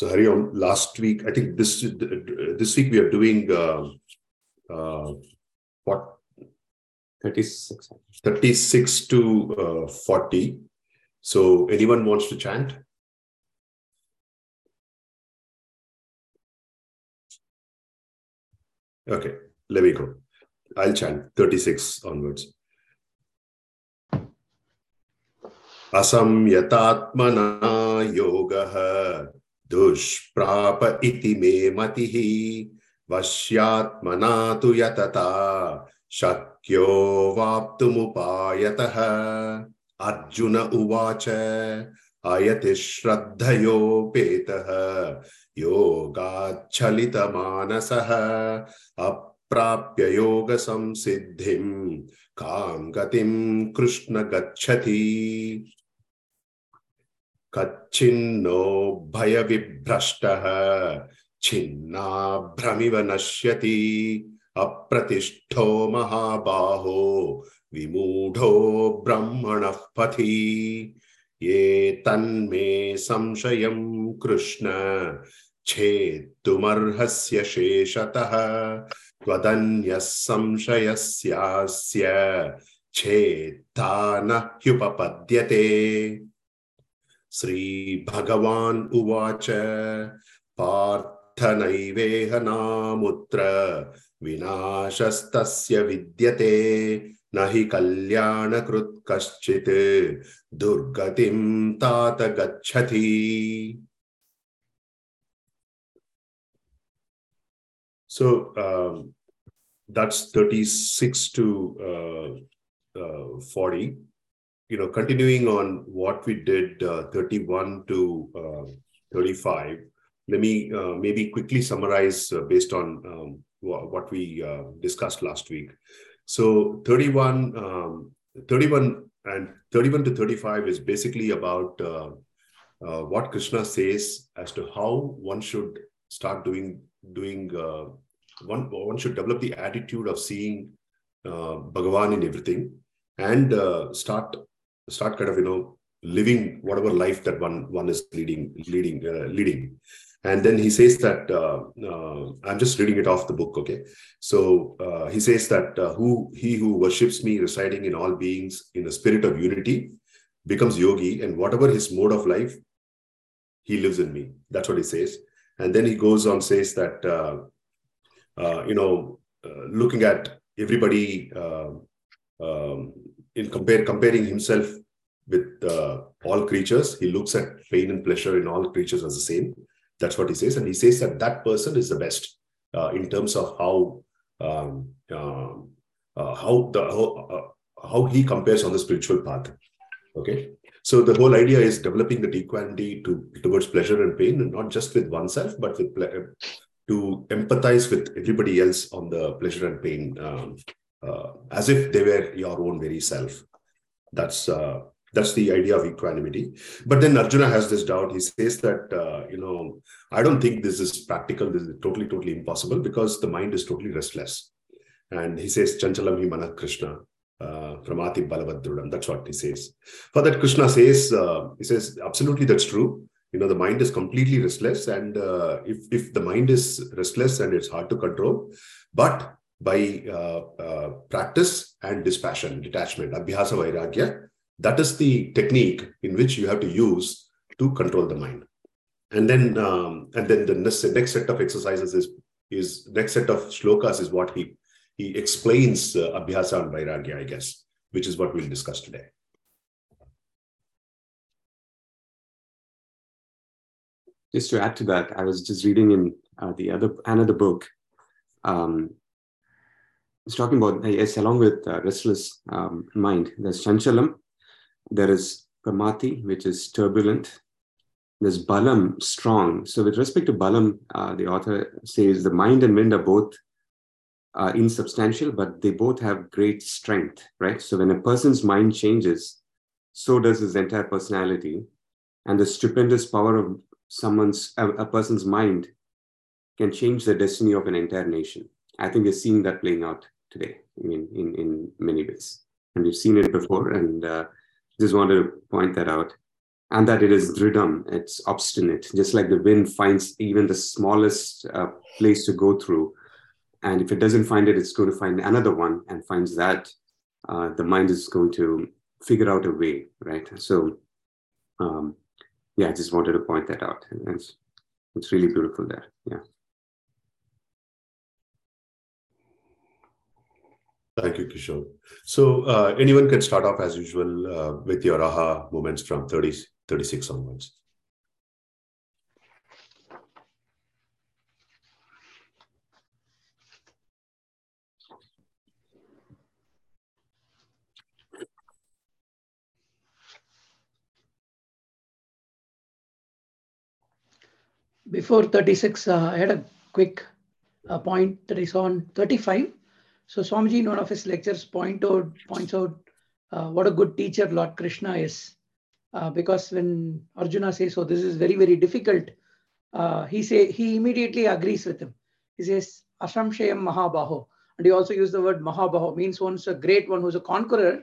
So Hariom, last week, I think this this week we are doing uh, uh, what 36. 36 to uh, 40. So anyone wants to chant? Okay, let me go. I'll chant 36 onwards. असंयतात्मना योगः दुष्प्राप इति मे मतिः। वश्यात्मना तु यतता, शक्यो वाप्तुमुपायतः। अर्जुन उवाच अयति श्रद्धयोपेतः। योगाच्छलितमानसः, अप्राप्य योगसंसिद्धिं, कां गतिं कृष्ण गच्छति। कच्छिन्नो भयविभ्रष्टः छिन्नाभ्रमिव नश्यति, अप्रतिष्ठो महाबाहो, विमूढो ब्रह्मणः पथि। ये तन्मे संशयं कृष्ण, छेत्तुमर्हस्य शेषतः, त्वदन्यः संशयस्यास्य, छेत्ता न ह्युपपद्यते श्रीभगवान् उवाच पार्थनैवेह नामुत्र विनाशस्तस्य विद्यते न हि कल्याणकृत् कश्चित् दुर्गतिं तात गच्छति So um, that's 36 to uh, uh, 40. You know, continuing on what we did uh, 31 to 35, let me maybe quickly summarize based on um, what we discussed last week. So 31, um, 31 and 31 to 35 is basically about uh, uh, what Krishna says as to how one should start doing doing uh, one one should develop the attitude of seeing Bhagavan in everything and start start kind of you know living whatever life that one one is leading leading leading. And then he says that uh, uh, i'm just reading it off the book okay? So uh, he says that who he who worships me residing in all beings in the spirit of unity becomes yogi and whatever his mode of life he lives in me. That's what he says. And then he goes on says that you know looking at everybody um, in compare comparing himself with all creatures he looks at pain and pleasure in all creatures as the same that's what he says. And he says that that person is the best uh, in terms of how um, uh, uh, how the how, how, he compares on the spiritual path. Okay. So the whole idea is developing the equanimity to towards pleasure and pain, and not just with oneself, but with to empathize with everybody else on the pleasure and pain, um, as if they were your own very self. That's that's the idea of equanimity. But then Arjuna has this doubt. He says that, uh, you know, I don't think this is practical. This is totally, totally impossible because the mind is totally restless. And he says, Chanchalam hi mana Krishna. Pramati Balavadrudam. That's what he says. For that, Krishna says, uh, he says, absolutely, that's true. You know, the mind is completely restless. And uh, if, if the mind is restless and it's hard to control, but by uh, practice and dispassion, detachment, abhyasa vairagya, that is the technique in which you have to use to control the mind. And then um, and then the next, set of exercises is is next set of shlokas is what he he explains uh, abhyasa and vairagya i guess which is what we'll discuss today. Just to add to that i was just reading in uh, the other another book um, it's talking about yes along with uh, restless um, mind. There's chanchalam there is pramati which is turbulent there's balam, strong. So with respect to balam, uh, the author says the mind and wind are both uh, insubstantial, but they both have great strength, right? So when a person's mind changes, so does his entire personality. And the stupendous power of someone's, a, a person's mind can change the destiny of an entire nation. I think we're seeing that playing out today, I mean, in, in many ways. And we've seen it before, and uh, just wanted to point that out. And that it is dridam, it's obstinate, just like the wind finds even the smallest uh, place to go through. And if it doesn't find it, it's going to find another one and finds that. Uh, the mind is going to figure out a way, right? So, um, yeah, I just wanted to point that out. It's, it's really beautiful there. Yeah. Thank you, Kishore. So uh, anyone can start off as usual uh, with your aha moments from 30, 36 onwards. Before 36, uh, I had a quick uh, point that is on 35 so Swamiji in one of his lectures point out, points out uh, what a good teacher Lord Krishna is. Uh, because when Arjuna says, "Oh, this is very very difficult," uh, he say he immediately agrees with him. He says, "Ashamshayam Mahabaho," and he also used the word Mahabaho, means one's a great one who's a conqueror.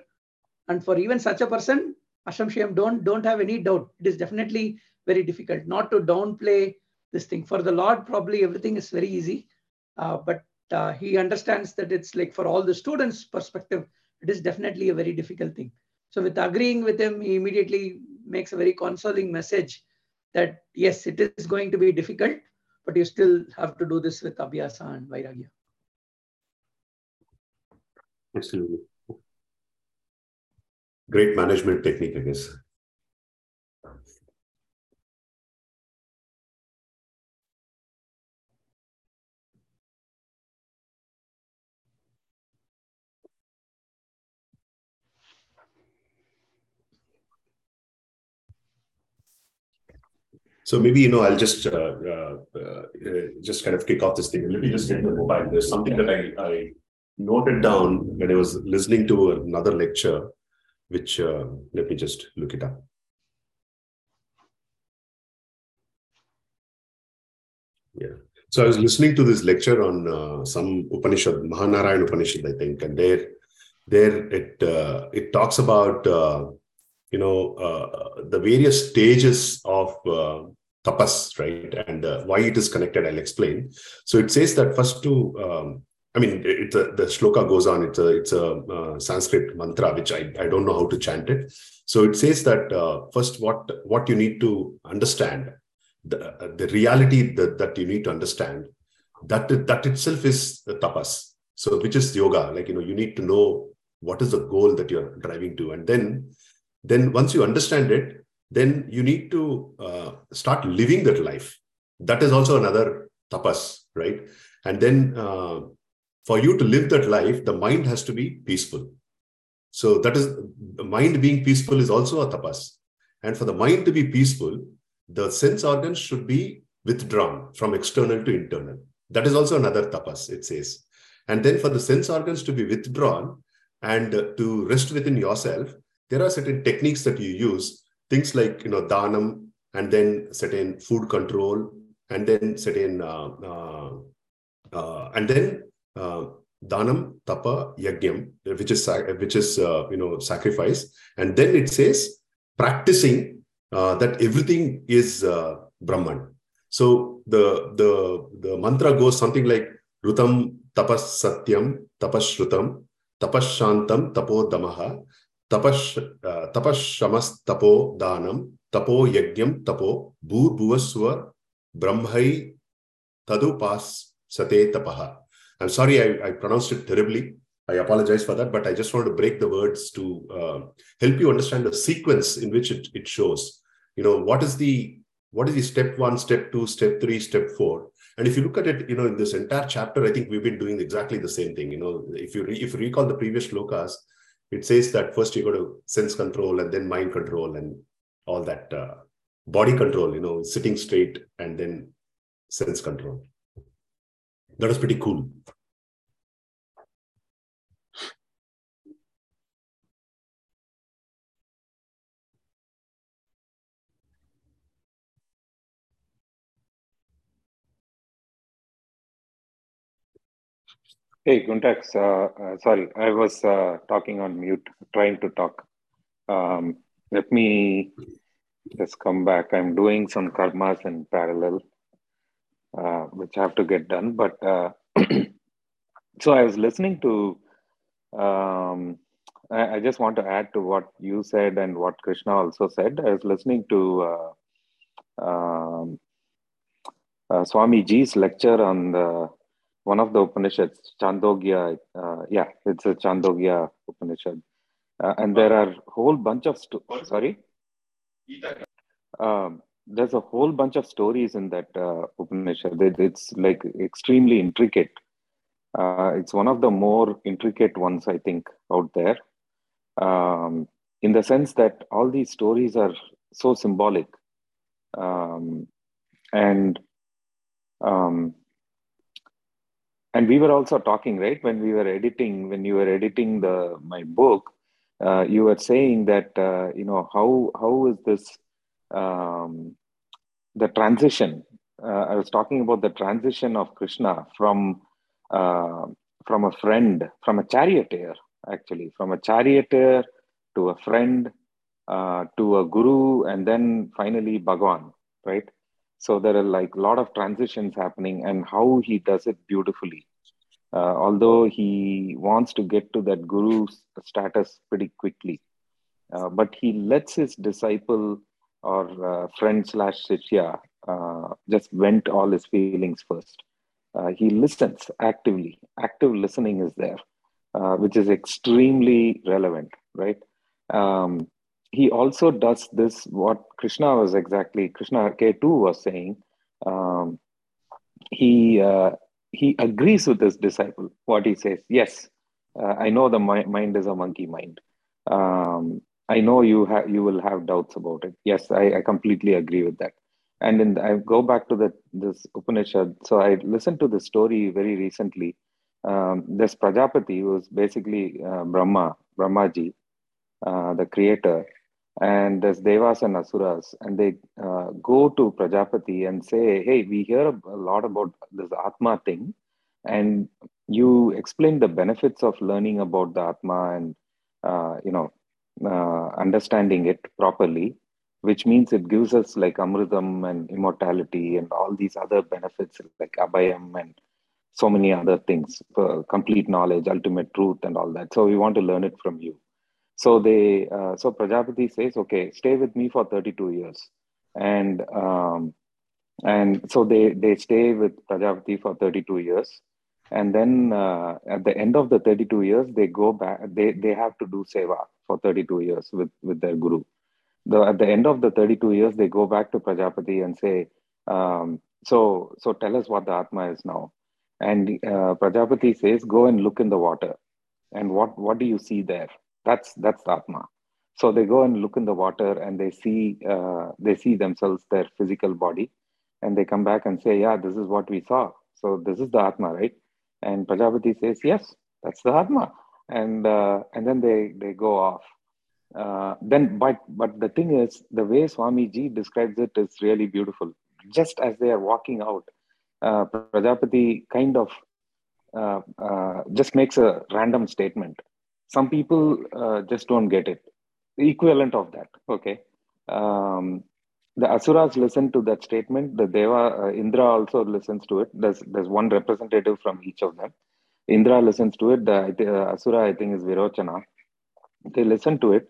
And for even such a person, Ashamshayam, don't don't have any doubt. It is definitely very difficult. Not to downplay this thing. For the Lord, probably everything is very easy, uh, but uh, he understands that it's like for all the students' perspective, it is definitely a very difficult thing. So with agreeing with him, he immediately makes a very consoling message that yes, it is going to be difficult, but you still have to do this with abhyasa and vairagya. Absolutely. Great management technique, I guess. So maybe you know I'll just uh, uh, uh, just kind of kick off this thing. Let me just get the mobile. There's something that I, I noted down when I was listening to another lecture, which uh, let me just look it up. Yeah. So I was listening to this lecture on uh, some Upanishad, Mahanarayan Upanishad, I think, and there, there it uh, it talks about you know uh, the various stages of uh, tapas, right? And uh, why it is connected, I'll explain. So it says that first to, um, I mean, it's a, the shloka goes on. It's a it's a uh, Sanskrit mantra which I, I don't know how to chant it. So it says that uh, first what what you need to understand the uh, the reality that, that you need to understand that that itself is tapas. So which is yoga. Like you know you need to know what is the goal that you're driving to, and then then once you understand it then you need to uh, start living that life. That is also another tapas, right? And then uh, for you to live that life, the mind has to be peaceful. So that is the mind being peaceful is also a tapas. And for the mind to be peaceful, the sense organs should be withdrawn from external to internal. That is also another tapas, it says. And then for the sense organs to be withdrawn and to rest within yourself, there are certain techniques that you use things like you know danam and then certain food control and then certain uh, uh, uh, and then uh, danam tapa yagyam which is which is uh, you know sacrifice. And then it says practicing uh, that everything is brahman. So the the the mantra goes something like rutam tapas satyam tapas shrutam tapas shantam tapodamaha तपश तपशमस्तपो दानम तपो यज्ञम तपो भूर्भुवस्व ब्रह्मै तदुपास सते तपः I'm sorry I, I pronounced it terribly. I apologize for that, but I just want to break the words to uh, help you understand the sequence in which it, it shows. You know, what is the what is the step one, step two, step three, step four? And if you look at it, you know, in this entire chapter, I think we've been doing exactly the same thing. You know, if you re, if you recall the previous shlokas, it says that first you go to sense control and then mind control and all that uh, body control, you know, sitting straight and then sense control. That was pretty cool. Hey, Guntax, uh, uh, sorry, I was uh, talking on mute, trying to talk. Um, let me just come back. I'm doing some karmas in parallel, uh, which I have to get done. But uh, so I was listening to, um, I, I, just want to add to what you said and what Krishna also said. I was listening to uh, um, Swami Ji's lecture on the one of the Upanishads, Chandogya. Uh, yeah, it's a Chandogya Upanishad. Uh, and there are whole bunch of, sto- sorry? Um, there's a whole bunch of stories in that uh, Upanishad. It, it's like extremely intricate. Uh, it's one of the more intricate ones, I think, out there. Um, in the sense that all these stories are so symbolic. Um, and um, and we were also talking right when we were editing when you were editing the my book uh, you were saying that uh, you know how how is this um, the transition uh, i was talking about the transition of krishna from uh, from a friend from a charioteer actually from a charioteer to a friend uh, to a guru and then finally bhagwan right so there are like a lot of transitions happening and how he does it beautifully. Uh, although he wants to get to that guru status pretty quickly, uh, but he lets his disciple or uh, friend slash shishya uh, just vent all his feelings first. Uh, he listens actively. Active listening is there, uh, which is extremely relevant, right? Um, he also does this what krishna was exactly krishna k2 was saying um, he he agrees with his disciple what he says. Yes uh, i know the mi- mind is a monkey mind. Um, i know you have you will have doubts about it. Yes I, I completely agree with that. And in the, i go back to the this upanishad. So i listened to the story very recently. Um, this prajapati was basically uh, brahma brahmaji uh, the creator and there's devas and asuras and they uh, go to prajapati and say hey we hear a lot about this atma thing and you explain the benefits of learning about the atma and uh, you know uh, understanding it properly which means it gives us like amritam and immortality and all these other benefits like abhayam and so many other things complete knowledge ultimate truth and all that. So we want to learn it from you so they, uh, so Prajapati says, okay, stay with me for 32 years. And, um, and so they, they stay with Prajapati for 32 years. And then uh, at the end of the 32 years, they go back, they, they have to do seva for 32 years with, with their guru. The, at the end of the 32 years, they go back to Prajapati and say, um, so, so tell us what the Atma is now. And uh, Prajapati says, go and look in the water. And what, what do you see there? That's that's the Atma. So they go and look in the water and they see uh, they see themselves, their physical body, and they come back and say, "Yeah, this is what we saw. So this is the Atma, right?" And Prajapati says, "Yes, that's the Atma." And uh, and then they they go off. Uh, then, but but the thing is, the way Swami Ji describes it is really beautiful. Just as they are walking out, uh, Prajapati kind of uh, uh, just makes a random statement some people uh, just don't get it. The equivalent of that okay? Um, the asuras listen to that statement the deva uh, indra also listens to it. There's there's one representative from each of them. Indra listens to it the uh, asura i think is virochana they listen to it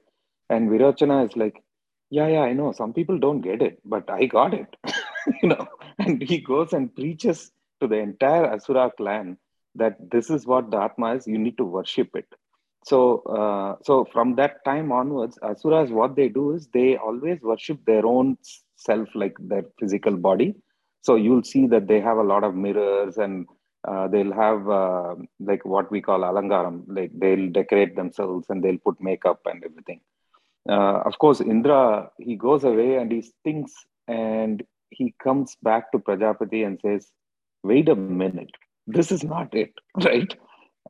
and virochana is like yeah yeah i know some people don't get it but i got it. You know and he goes and preaches to the entire asura clan that this is what the atma is you need to worship it so, uh, so from that time onwards, asuras, what they do is they always worship their own self, like their physical body. So you'll see that they have a lot of mirrors and uh, they'll have uh, like what we call alangaram, like they'll decorate themselves and they'll put makeup and everything. uh, of course, Indra, he goes away and he thinks and he comes back to Prajapati and says, wait a minute, this is not it, right?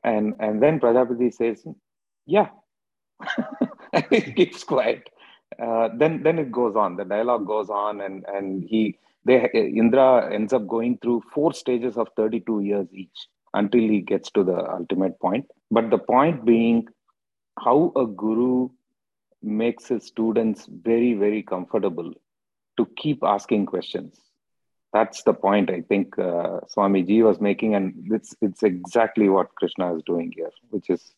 And, and then Prajapati says, yeah. and he keeps quiet. Uh, then, then it goes on. The dialogue goes on, and, and he, they, Indra ends up going through four stages of 32 years each until he gets to the ultimate point. But the point being how a guru makes his students very, very comfortable to keep asking questions. That's the point I think uh, Swamiji was making, and it's it's exactly what Krishna is doing here, which is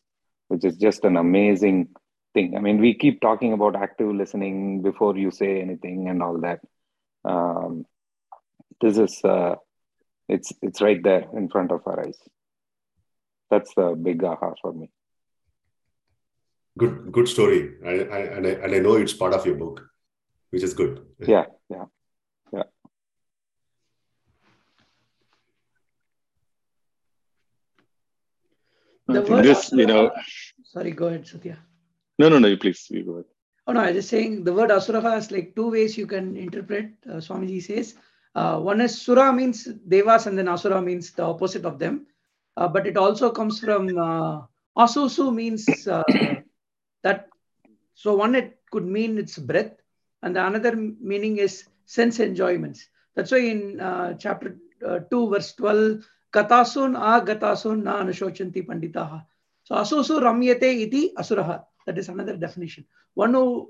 which is just an amazing thing. I mean, we keep talking about active listening before you say anything and all that. Um, this is uh, it's it's right there in front of our eyes. That's the big aha for me. Good, good story. I, I, and, I, and I know it's part of your book, which is good. Yeah, yeah, yeah. The word this, you know. Sorry, go ahead, Satya. No, no, no. Please, you go ahead. Oh no, I was just saying the word asura has like two ways you can interpret. Uh, Swamiji says uh, one is sura means devas, and then asura means the opposite of them. Uh, but it also comes from uh, asusu means uh, that so one it could mean its breath and the another meaning is sense enjoyments that's why in uh, chapter uh, 2 verse 12 katasun agatasun na anushocanti panditaha so asusu ramyate iti asuraha that is another definition. One who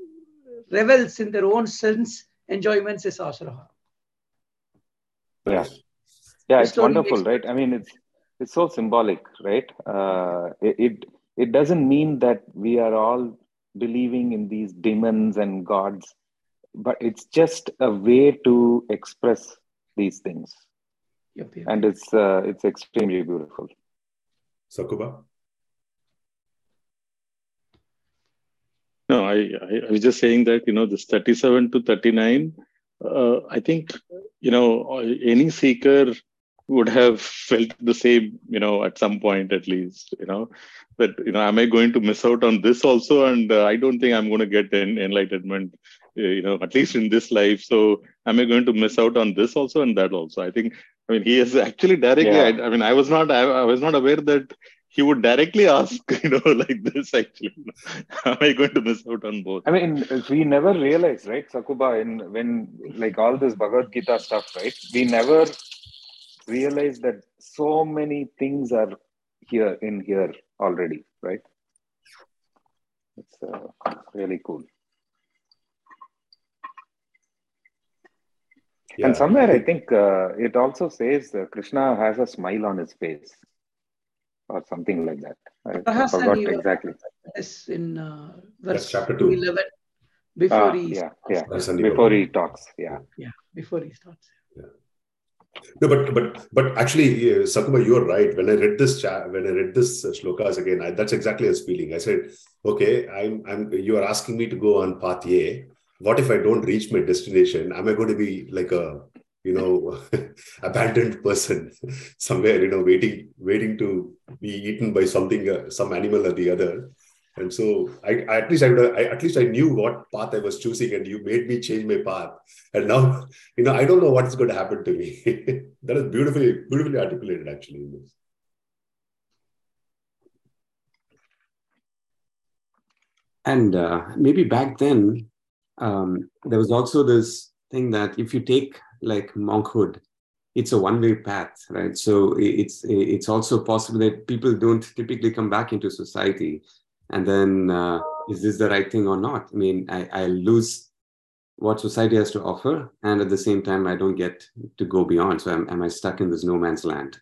revels in their own sense enjoyments is asuraha. Yeah yeah it's wonderful right? I mean it's it's so symbolic right? Uh, it, it it doesn't mean that we are all believing in these demons and gods but it's just a way to express these things yep, yep. and it's uh, it's extremely beautiful sakuba no I, I, I was just saying that you know this 37 to 39 uh, i think you know any seeker would have felt the same, you know, at some point at least, you know, that, you know, am I going to miss out on this also? And uh, I don't think I'm going to get an enlightenment, uh, you know, at least in this life. So am I going to miss out on this also and that also? I think, I mean, he is actually directly, yeah. I, I, mean, I was not, I, I was not aware that he would directly ask, you know, like this actually. Am I going to miss out on both? I mean, we never realized, right, Sakuba, in when like all this Bhagavad Gita stuff, right? We never realize that so many things are here in here already, right? It's uh, really cool. Yeah. And somewhere I think uh, it also says uh, Krishna has a smile on his face or something like that. I, I forgot exactly. Yes, in uh, verse chapter 2. 11. Before ah, he yeah, yeah. Before he talks, yeah. Yeah, before he starts. Yeah. No, but but but actually, uh, Sakuba, you're right. When I read this cha- when I read this uh, shlokas again, I, that's exactly his feeling. I said, okay, I'm I'm you are asking me to go on path A. What if I don't reach my destination? Am I going to be like a you know abandoned person somewhere? You know, waiting waiting to be eaten by something, uh, some animal or the other. And so I, I, at least I, would, I at least I knew what path I was choosing, and you made me change my path. And now, you know, I don't know what's going to happen to me. that is beautifully, beautifully articulated, actually. And uh, maybe back then, um, there was also this thing that if you take like monkhood, it's a one-way path, right? So it's it's also possible that people don't typically come back into society and then uh, is this the right thing or not? I mean I, I lose what society has to offer and at the same time i don't get to go beyond. So am, am i stuck in this no man's land?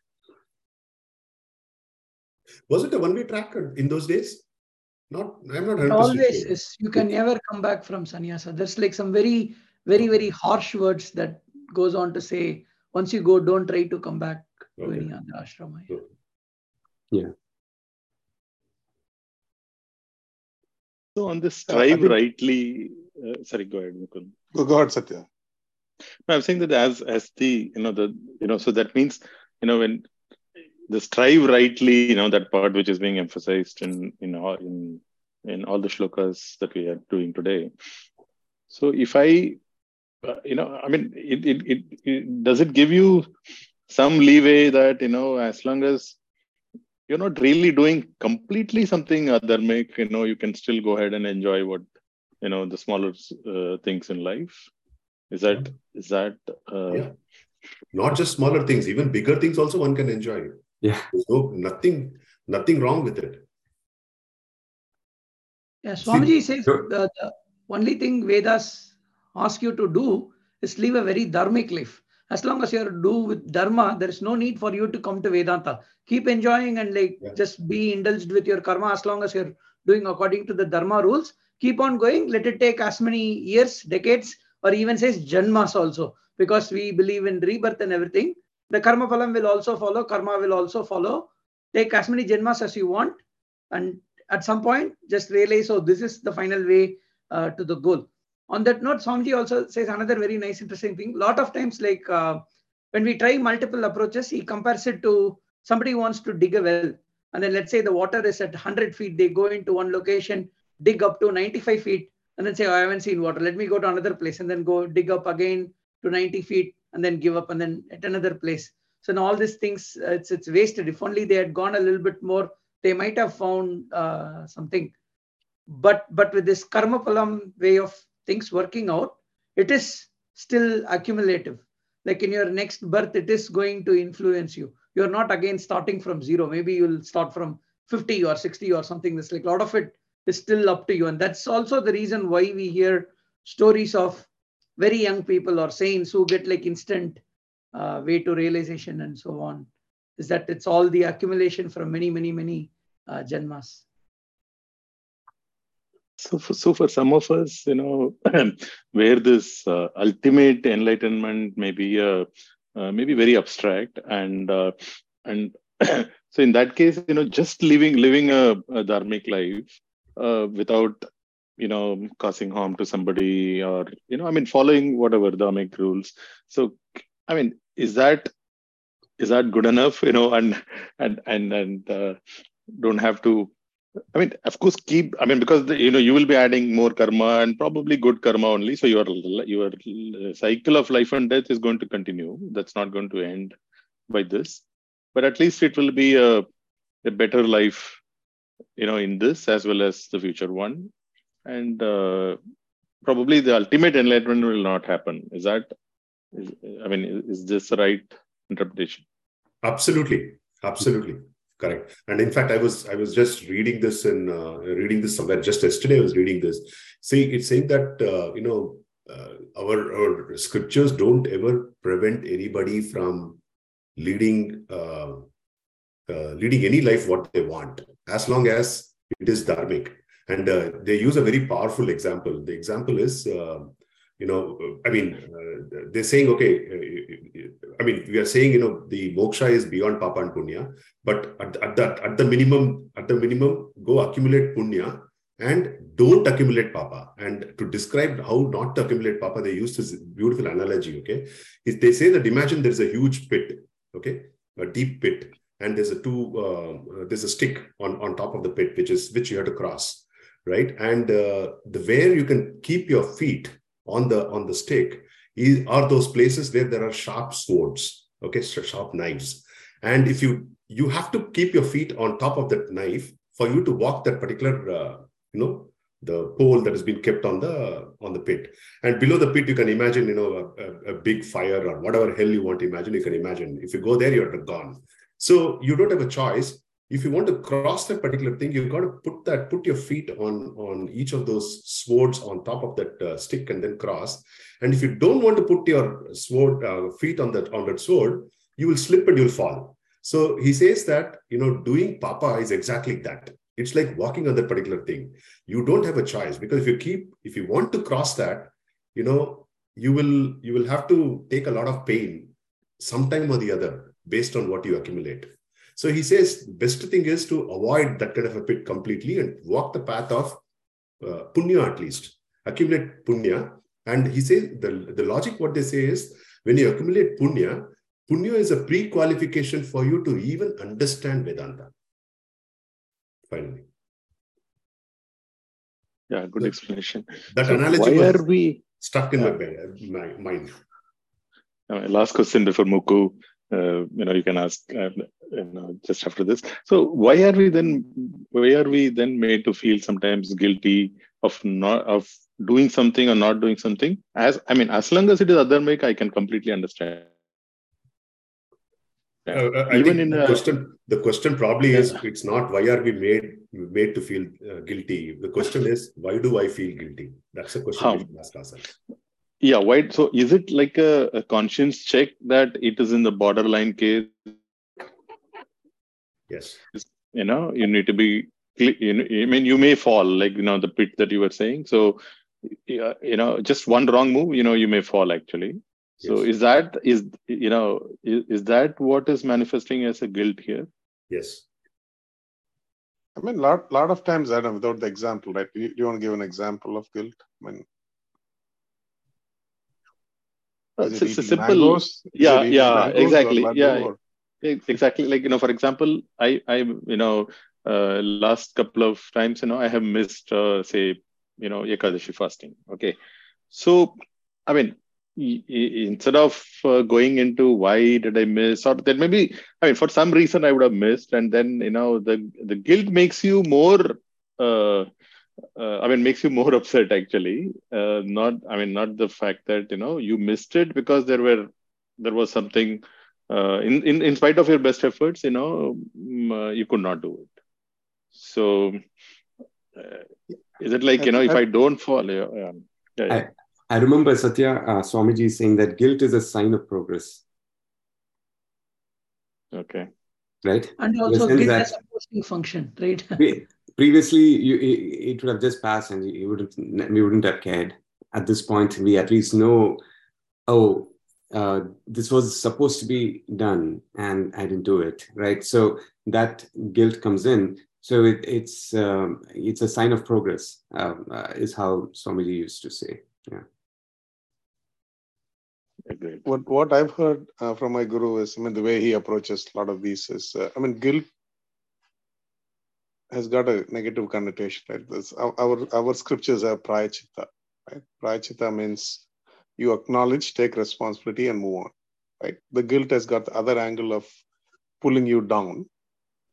Was it a one-way track in those days not i'm not always is you can never come back from sannyasa there's like some very very very harsh words that goes on to say once you go don't try to come back to okay. any other ashrama yeah So on this strive uh, rightly, uh, sorry, go ahead, Mukund. Go, go ahead, Satya. No, I'm saying that as as the you know the you know so that means you know when the strive rightly you know that part which is being emphasized in in all in in all the shlokas that we are doing today. So if I, uh, you know, I mean, it, it, it, it, does it give you some leeway that, you know, as long as you're not really doing completely something adharmic, you know, you can still go ahead and enjoy what, you know, the smaller uh, things in life. Is that, is that, uh, yeah. not just smaller things, even bigger things also one can enjoy. Yeah. There's no, nothing, nothing wrong with it. Yeah, Swamiji says the, the only thing Vedas ask you to do is live a very dharmic life. As long as you're do with dharma, there is no need for you to come to Vedanta. Keep enjoying and like yeah. just be indulged with your karma as long as you're doing according to the dharma rules. Keep on going. Let it take as many years, decades, or even says janmas also, because we believe in rebirth and everything. The karma phalam will also follow, karma will also follow. Take as many janmas as you want, and at some point just realize, oh, this is the final way uh, to the goal. On that note, Swamiji also says another very nice, interesting thing. A lot of times, like uh, when we try multiple approaches, he compares it to somebody wants to dig a well. And then let's say the water is at 100 feet. They go into one location, dig up to 95 feet, and then say, oh, I haven't seen water. Let me go to another place and then go dig up again to 90 feet and then give up and then at another place. So now all these things, uh, it's, it's wasted. If only they had gone a little bit more, they might have found uh, something. But but with this karma phalam way of things working out it is still accumulative. Like in your next birth it is going to influence you. You're not again starting from zero. Maybe you'll start from 50 or 60 or something that's like a lot of it is still up to you. And that's also the reason why we hear stories of very young people or saints who get like instant uh, way to realization and so on is that it's all the accumulation from many many many uh, janmas. So for, so for some of us, you know, where this uh, ultimate enlightenment may be uh, uh, maybe very abstract, and uh, and so in that case, you know, just living living a, a dharmic life uh, without you know causing harm to somebody or you know, I mean, following whatever dharmic rules. So, I mean, is that is that good enough? You know, and and and and uh, don't have to I mean, of course, keep. I mean, because the, you know you will be adding more karma and probably good karma only. So your your cycle of life and death is going to continue. That's not going to end by this, but at least it will be a a better life, you know, in this as well as the future one, and uh, probably the ultimate enlightenment will not happen. Is that? Is, I mean, is this the right interpretation? Absolutely, absolutely correct and in fact i was i was just reading this and uh, reading this somewhere just yesterday i was reading this see it's saying that uh, you know uh, our our scriptures don't ever prevent anybody from leading uh, uh, leading any life what they want as long as it is dharmic and uh, they use a very powerful example. The example is you know i mean uh, they're saying okay uh, i mean we are saying you know the moksha is beyond papa and punya but at, at that at the minimum at the minimum go accumulate punya and don't accumulate papa. And to describe how not to accumulate papa they use this beautiful analogy okay? If they say that imagine there's a huge pit okay? A deep pit. And there's a two uh, there's a stick on on top of the pit which is which you have to cross right? And uh, the where you can keep your feet on the on the stick is, are those places where there are sharp swords okay? Sharp knives. And if you you have to keep your feet on top of that knife for you to walk that particular uh, you know the pole that has been kept on the on the pit. And below the pit you can imagine you know a, a, big fire or whatever hell you want to imagine you can imagine. If you go there you're gone. So you don't have a choice if you want to cross that particular thing, you've got to put that, put your feet on, on each of those swords on top of that uh, stick and then cross. And if you don't want to put your sword uh, feet on that on that sword, you will slip and you'll fall. So he says that you know doing papa is exactly that. It's like walking on that particular thing. You don't have a choice because if you keep, if you want to cross that, you know, you will you will have to take a lot of pain sometime or the other based on what you accumulate. So he says best thing is to avoid that kind of a pit completely and walk the path of uh, punya at least, accumulate punya. And he says the, the logic what they say is when you accumulate punya, punya is a pre-qualification for you to even understand Vedanta. Finally. yeah, good explanation. That So analogy why are we? stuck in Yeah. my, my mind. Uh, last question before Muku. Uh, you know, you can ask. Uh, you know, just after this. So why are we then? Why are we then made to feel sometimes guilty of not of doing something or not doing something? As I mean, as long as it is adharmic, I can completely understand. Uh, I Even in the a- question, the question probably is Yeah. it's not why are we made made to feel uh, guilty. The question is why do I feel guilty? That's the question How? we should ask ourselves. Yeah, why? So is it like a, a conscience check that it is in the borderline case? Yes. You know, you need to be. cle- You know, I mean, you may fall like you know the pit that you were saying. So, yeah, you know, just one wrong move, you know, you may fall actually. So is that is you know is, is that what is manifesting as a guilt here? Yes. I mean, lot lot of times, Adam, without the example, right? You, do you want to give an example of guilt? I mean, is It's, it it's a simple. mangoes? Yeah, yeah, exactly. Yeah, or- exactly like you know for example i i you know uh, last couple of times you know i have missed uh, say you know ekadashi fasting okay so i mean instead of uh, going into why did i miss or there maybe i mean for some reason i would have missed and then you know the the guilt makes you more uh, uh, I mean, makes you more upset actually. Uh, not, I mean, not the fact that you know you missed it because there were there was something uh, in, in in spite of your best efforts, you know, uh, you could not do it. So, uh, is it like you know, if I don't fall, yeah, yeah, yeah, yeah. I remember Satya uh, Swamiji saying that guilt is a sign of progress, okay, right? And also sense guilt has a boosting function, right? Pre- Previously, you, it, it would have just passed, and you wouldn't we wouldn't have cared. At this point, we at least know, oh, uh, this was supposed to be done, and I didn't do it, right? So that guilt comes in. So it, it's um, it's a sign of progress, um, uh, is how Swamiji used to say. agreed. what what I've heard uh, from my guru is, I mean, the way he approaches a lot of these is, uh, I mean, guilt has got a negative connotation, right? This, our, our scriptures have prayachita, right? Prayachita means you acknowledge, take responsibility, and move on, right? The guilt has got the other angle of pulling you down.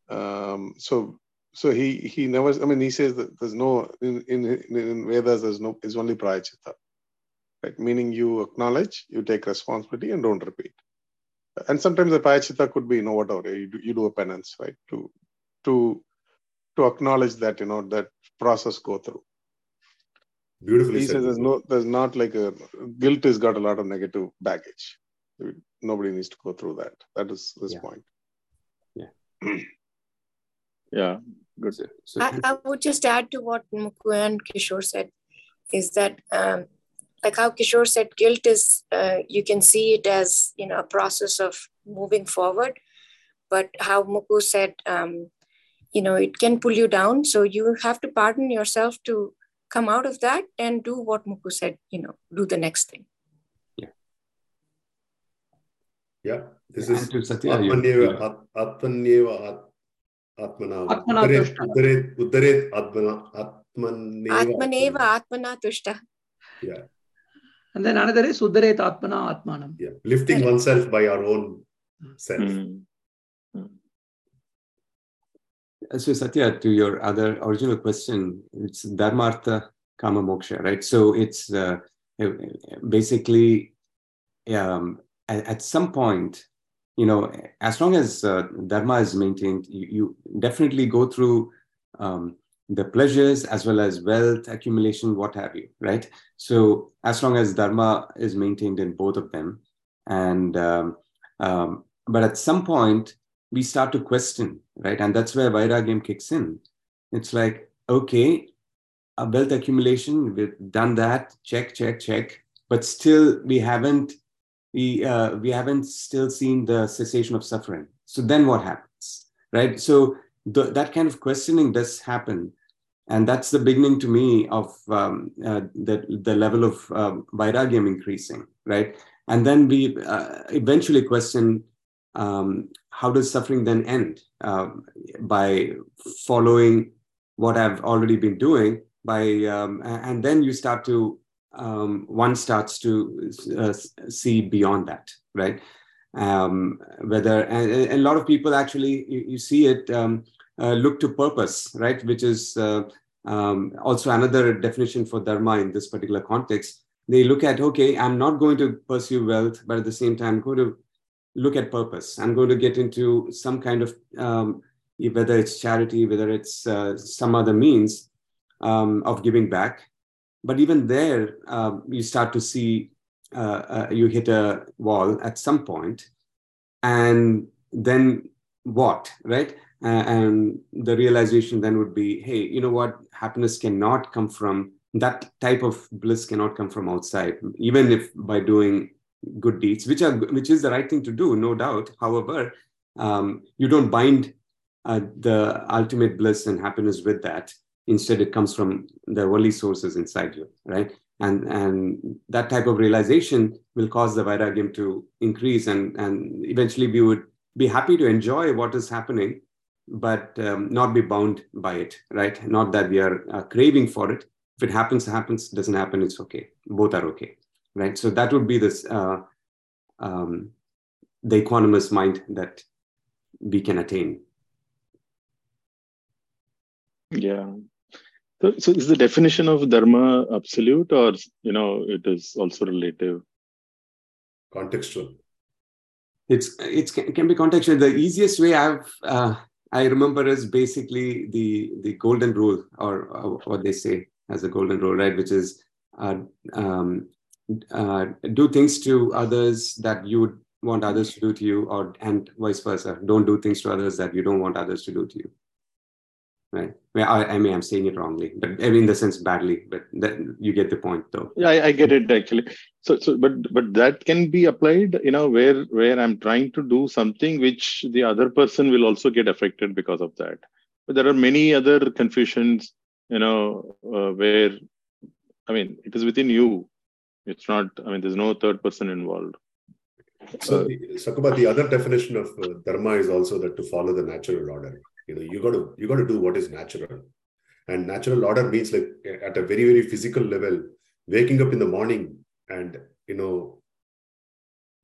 Um, so so he he never, I mean, he says that there's no in in, in Vedas there's no it's only prayachita right? Meaning you acknowledge, you take responsibility, and don't repeat. And sometimes the prayachita could be, you know, whatever you do, you do a penance, right? To to to acknowledge that you know that process go through. Beautifully He said. says there's no, there's not like a guilt has got a lot of negative baggage. Nobody needs to go through that. That is this Yeah. point. Yeah, yeah good. So, so I, I would just add to what Mukku and Kishore said is that, um, like how Kishore said, guilt is, uh, you can see it as, you know, a process of moving forward. But how Mukku said, um, you know, it can pull you down. So you have to pardon yourself to come out of that and do what Mukku said, you know, do the next thing. Yeah. Yeah. This and is to Satya, you- Atmanyeva, you- At- Atmanyeva, At- Atmana. Atmana Uttaret, tushta. Uttaret, Uttaret, Atmana, Atmaneva. Atmaneva Atmana Tushta. Yeah. And then another is Udaret Atmana Atmanam. Yeah. Lifting oneself by our own self. Mm. So Satya, to your other original question, it's dharmartha kama moksha, right? So it's uh, basically um, at, at some point, you know, as long as uh, dharma is maintained, you, you definitely go through um, the pleasures as well as wealth accumulation, what have you, right? So as long as dharma is maintained in both of them, and um, um, but at some point we start to question, right? And that's where Vairagyam kicks in. It's like, okay, a wealth accumulation, we've done that, check, check, check, but still we haven't we uh, we haven't still seen the cessation of suffering. So then what happens, right? So that kind of questioning does happen, and that's the beginning to me of um, uh, the the level of um, vairagyam increasing, right? And then we uh, eventually question um, how does suffering then end uh, by following what I've already been doing, by um, and then you start to um, one starts to uh, see beyond that, right? Um, whether and, and, a lot of people actually you, you see it um, uh, look to purpose, right? Which is uh, um, also another definition for dharma in this particular context. They look at okay, I'm not going to pursue wealth, but at the same time, I'm going to look at purpose. I'm going to get into some kind of um, whether it's charity, whether it's uh, some other means um, of giving back. But even there, um, you start to see uh, uh, you hit a wall at some point, and then what, right? and the realization then would be, hey, you know what? Happiness cannot come from that type of bliss cannot come from outside, even if by doing good deeds, which are which is the right thing to do, no doubt. However, um, you don't bind uh, the ultimate bliss and happiness with that. Instead, it comes from the only sources inside you, right? And and that type of realization will cause the vairagyam to increase, and and eventually we would be happy to enjoy what is happening, but um, not be bound by it, right? Not that we are uh, craving for it. If it happens, happens. Doesn't happen, it's okay. Both are okay right? So that would be this uh, um, the equanimous mind that we can attain. Yeah. So, so is the definition of dharma absolute, or you know, it is also relative? Contextual. It's it's it can be contextual. The easiest way I've uh, I remember is basically the the golden rule, or, or what they say as a golden rule, right? Which is uh, um, uh, do things to others that you would want others to do to you or and vice versa. Don't do things to others that you don't want others to do to you. Right? I, I mean i'm saying it wrongly but I mean in the sense badly but that, you get the point though. Yeah I, I get it actually. So so but but that can be applied you know where where i'm trying to do something which the other person will also get affected because of that. But there are many other confusions you know uh, where i mean it is within you it's not, I mean, there's no third person involved. So, the, Sakuba, the other definition of uh, dharma is also that to follow the natural order. You know, you got to you got to do what is natural, and natural order means like at a very very physical level, waking up in the morning and you know,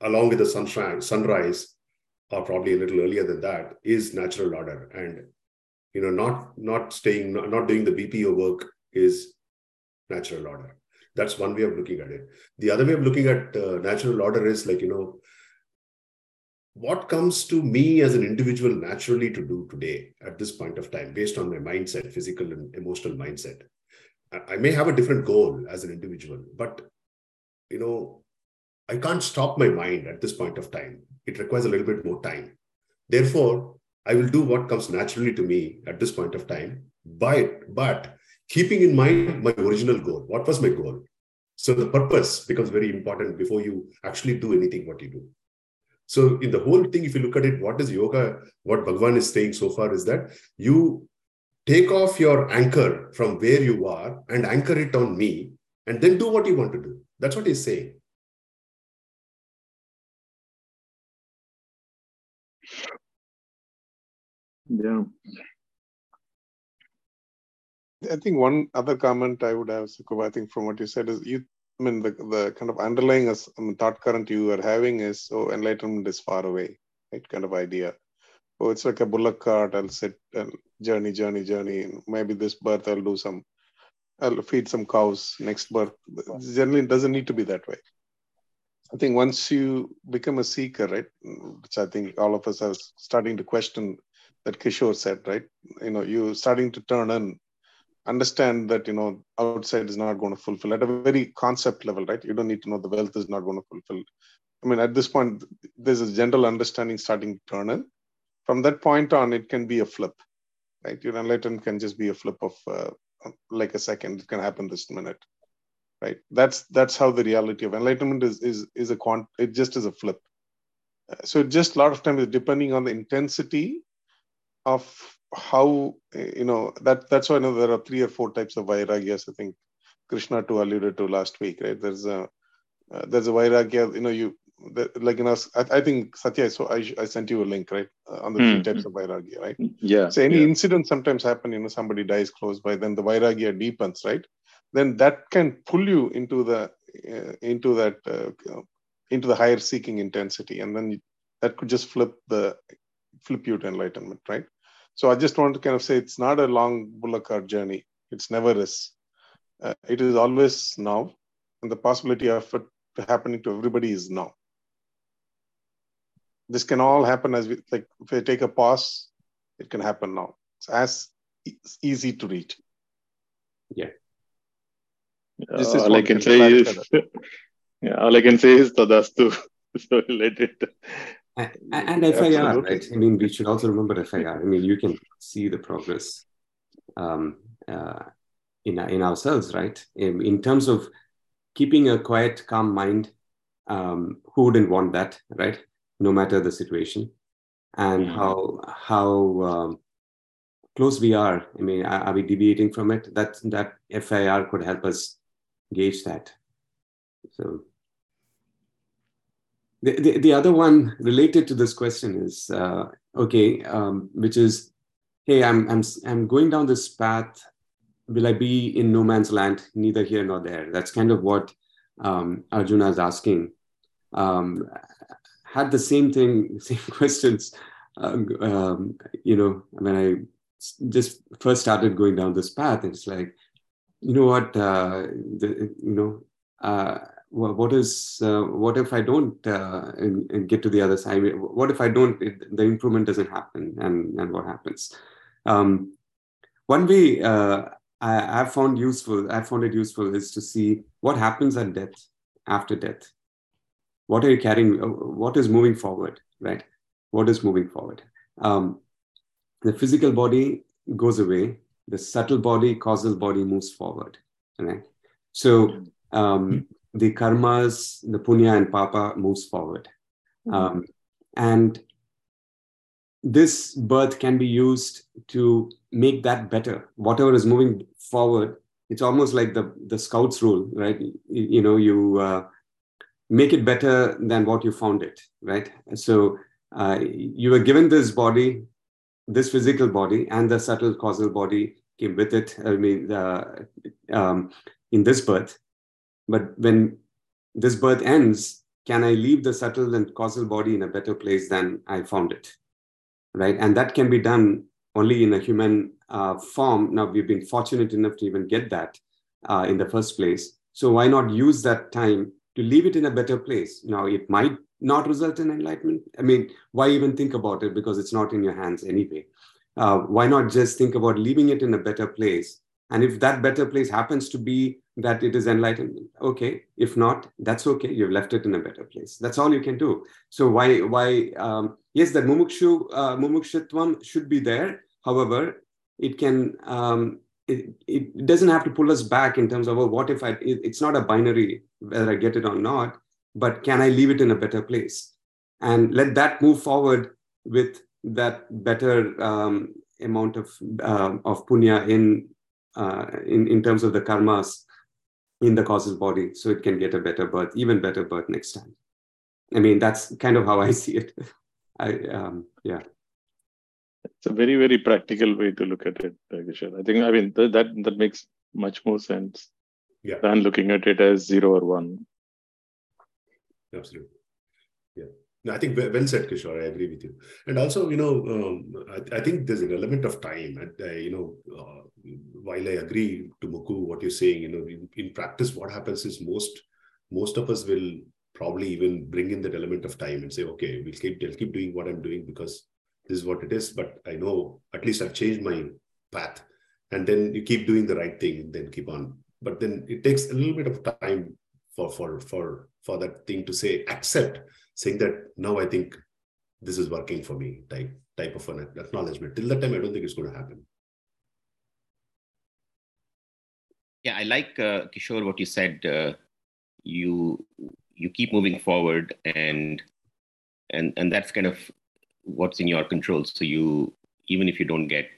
along with the sunshine sunrise, or probably a little earlier than that, is natural order. And you know, not not staying, not, not doing the BPO work is natural order that's one way of looking at it. The other way of looking at uh, natural order is like, you know, what comes to me as an individual naturally to do today at this point of time, based on my mindset, physical and emotional mindset. I may have a different goal as an individual, but you know, I can't stop my mind at this point of time. It requires a little bit more time. Therefore, I will do what comes naturally to me at this point of time. But, but keeping in mind my original goal. What was my goal? So the purpose becomes very important before you actually do anything what you do. So in the whole thing, if you look at it, what is yoga? What Bhagwan is saying so far is that you take off your anchor from where you are and anchor it on me, and then do what you want to do. That's what he's saying. Yeah. I think one other comment I would have, Sukuba, I think from what you said is you, I mean, the, the kind of underlying I mean, thought current you are having is, oh, enlightenment is far away, right? Kind of idea. Oh, it's like a bullock cart. I'll sit and journey, journey, journey. Maybe this birth I'll do some, I'll feed some cows. Next birth, generally it doesn't need to be that way. I think once you become a seeker, right, which I think all of us are starting to question that Kishore said, right? You know, you're starting to turn in understand that you know outside is not going to fulfill at a very concept level right? You don't need to know the wealth is not going to fulfill. I mean at this point there's a general understanding starting to turn in. From that point on it can be a flip right? Your enlightenment can just be a flip of uh, like a second. It can happen this minute right? That's that's how the reality of enlightenment is is is a quant it just is a flip. So just a lot of times depending on the intensity of how you know that that's why I know there are three or four types of vairagyas. I think Krishna too alluded to last week, right? There's a uh, there's a vairagya, you know, you the, like in us. I, I think Satya, so I, I sent you a link, right, uh, on the Hmm. three types of vairagya, right? Yeah. So any yeah. incident sometimes happen, you know, somebody dies close by, then the vairagya deepens, right? Then that can pull you into the uh, into that uh, into the higher seeking intensity, and then you, that could just flip the flip you to enlightenment, right? So I just want to kind of say it's not a long bullock cart journey. It's never is. Uh, it is always now, and the possibility of it happening to everybody is now. This can all happen as we like. If I take a pause, it can happen now. It's as e- easy to read. Yeah. This is all I one can say is, yeah, all I can say is tadastu. so let it. And, and FIR, Absolutely. right? I mean, we should also remember FIR. I mean, you can see the progress um, uh, in in ourselves, right? In, in terms of keeping a quiet, calm mind. Um, who wouldn't want that, right? No matter the situation, and Mhm. how how um, close we are. I mean, are, are we deviating from it? That that FIR could help us gauge that. So the, the, the other one related to this question is uh, okay, um, which is, hey, I'm I'm I'm going down this path. Will I be in no man's land, neither here nor there? That's kind of what um, Arjuna is asking. Um, had the same thing, same questions. Um, um, you know, when I just first started going down this path, it's like, you know what, uh, the, you know, wha- what is uh, what if I don't uh, get to the other side? What if I don't? It, the improvement doesn't happen, and and what happens? Um, one way uh, I, I found useful, I found it useful, is to see what happens at death, after death. What are you carrying? uh, What is moving forward? Right? What is moving forward? Um, the physical body goes away. The subtle body, causal body moves forward. Right? So um, the karmas, the punya and papa moves forward. Um, and this birth can be used to make that better. Whatever is moving forward, it's almost like the, the scouts rule, right? You, you know, you uh, make it better than what you found it, right? So uh, you were given this body, this physical body, and the subtle causal body came with it. I mean, uh, um, in this birth, but when this birth ends, can I leave the subtle and causal body in a better place than I found it? Right. And that can be done only in a human uh, form. Now, we've been fortunate enough to even get that uh, in the first place. So, why not use that time to leave it in a better place? Now, it might not result in enlightenment. I mean, why even think about it? Because it's not in your hands anyway. Uh, why not just think about leaving it in a better place? And if that better place happens to be that it is enlightenment, okay. If not, that's okay. You've left it in a better place. That's all you can do. So why why um, yes, that mumukshu uh, mumukshutvam should be there. However, it can um, it, it doesn't have to pull us back in terms of oh, what if I? It, it's not a binary whether I get it or not, but can I leave it in a better place and let that move forward with that better um, amount of uh, of punya in uh, in in terms of the karmas in the causal body, so it can get a better birth, even better birth next time. I mean, that's kind of how I see it. I um, yeah. It's a very, very practical way to look at it, Kishore. I think, I mean, th- that that makes much more sense Yeah. than looking at it as zero or one. Absolutely. I think well said, Kishore. I agree with you. And also, you know, um, I, I think there's an element of time. And, uh, you know, uh, while I agree to Muku, what you're saying, you know, in, in practice, what happens is most most of us will probably even bring in that element of time and say, okay, we'll keep, I'll keep doing what I'm doing because this is what it is. But I know at least I've changed my path. And then you keep doing the right thing then keep on. But then it takes a little bit of time for for for for that thing to say accept saying that now i think this is working for me type type of an acknowledgement till that time i don't think it's going to happen Yeah, I like uh, Kishore what you said. Uh, you you keep moving forward, and and and that's kind of what's in your control. So you even if you don't get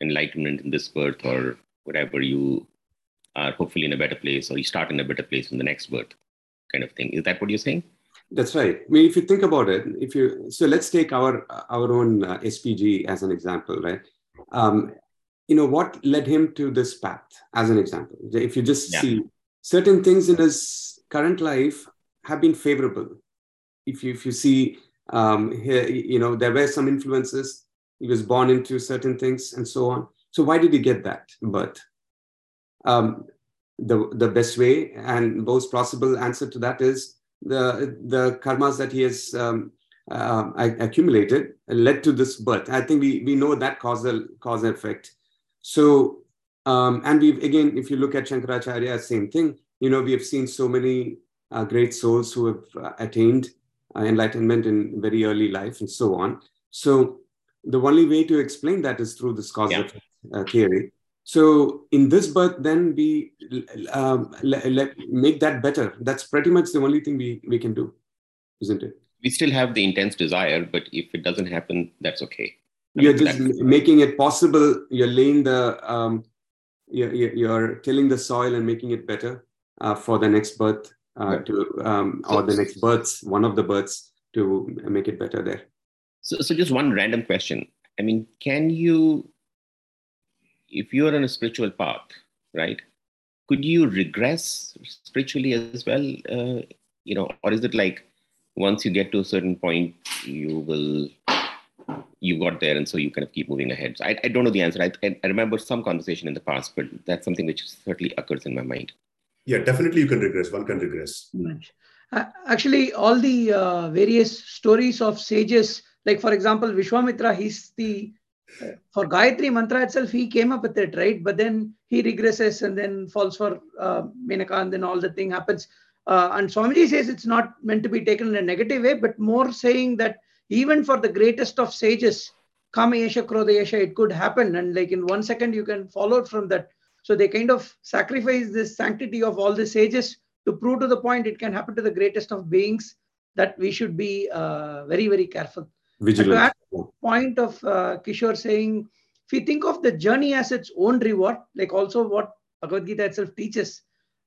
enlightenment in this birth or whatever, you are hopefully in a better place, or you start in a better place in the next birth, kind of thing. Is that what you're saying? That's right. I mean, if you think about it, if you so let's take our our own uh, SPG as an example, right? Um, you know what led him to this path, as an example. If you just yeah. see certain things in his current life have been favorable. If you if you see, um, here, you know, there were some influences. He was born into certain things and so on. So why did he get that But Um, the the best way and most possible answer to that is the the karmas that he has um, uh, accumulated led to this birth. I think we we know that causal cause and effect. So um, and we've again, if you look at Shankaracharya, same thing. You know, we have seen so many uh, great souls who have uh, attained uh, enlightenment in very early life and so on. So the only way to explain that is through this cause yeah. Uh, theory. So in this birth, then we um, make that better. That's pretty much the only thing we, we can do, isn't it? We still have the intense desire, but if it doesn't happen, that's okay. I you're mean, just making it possible. You're laying the, um, you're, you're tilling the soil and making it better uh, for the next birth uh, to, um, or the next births, one of the births to make it better there. So, so just one random question. I mean, can you if you're on a spiritual path, right? Could you regress spiritually as well? Uh, you know, or is it like once you get to a certain point, you will you got there, and so you kind of keep moving ahead. So I, I don't know the answer. I, I remember some conversation in the past, but that's something which certainly occurs in my mind. Yeah, definitely you can regress. One can regress. Uh, actually, all the uh, various stories of sages, like for example, Vishwamitra, he's the for Gayatri Mantra itself, he came up with it, right? But then he regresses and then falls for uh, Menaka, and then all the thing happens. Uh, and Swamiji says it's not meant to be taken in a negative way, but more saying that even for the greatest of sages, Kama Yesha, Krodha it could happen. And like in one second, you can follow from that. So they kind of sacrifice this sanctity of all the sages to prove to the point it can happen to the greatest of beings that we should be uh, very, very careful. Vigilant. point of uh, Kishore saying, if you think of the journey as its own reward, like also what Bhagavad Gita itself teaches,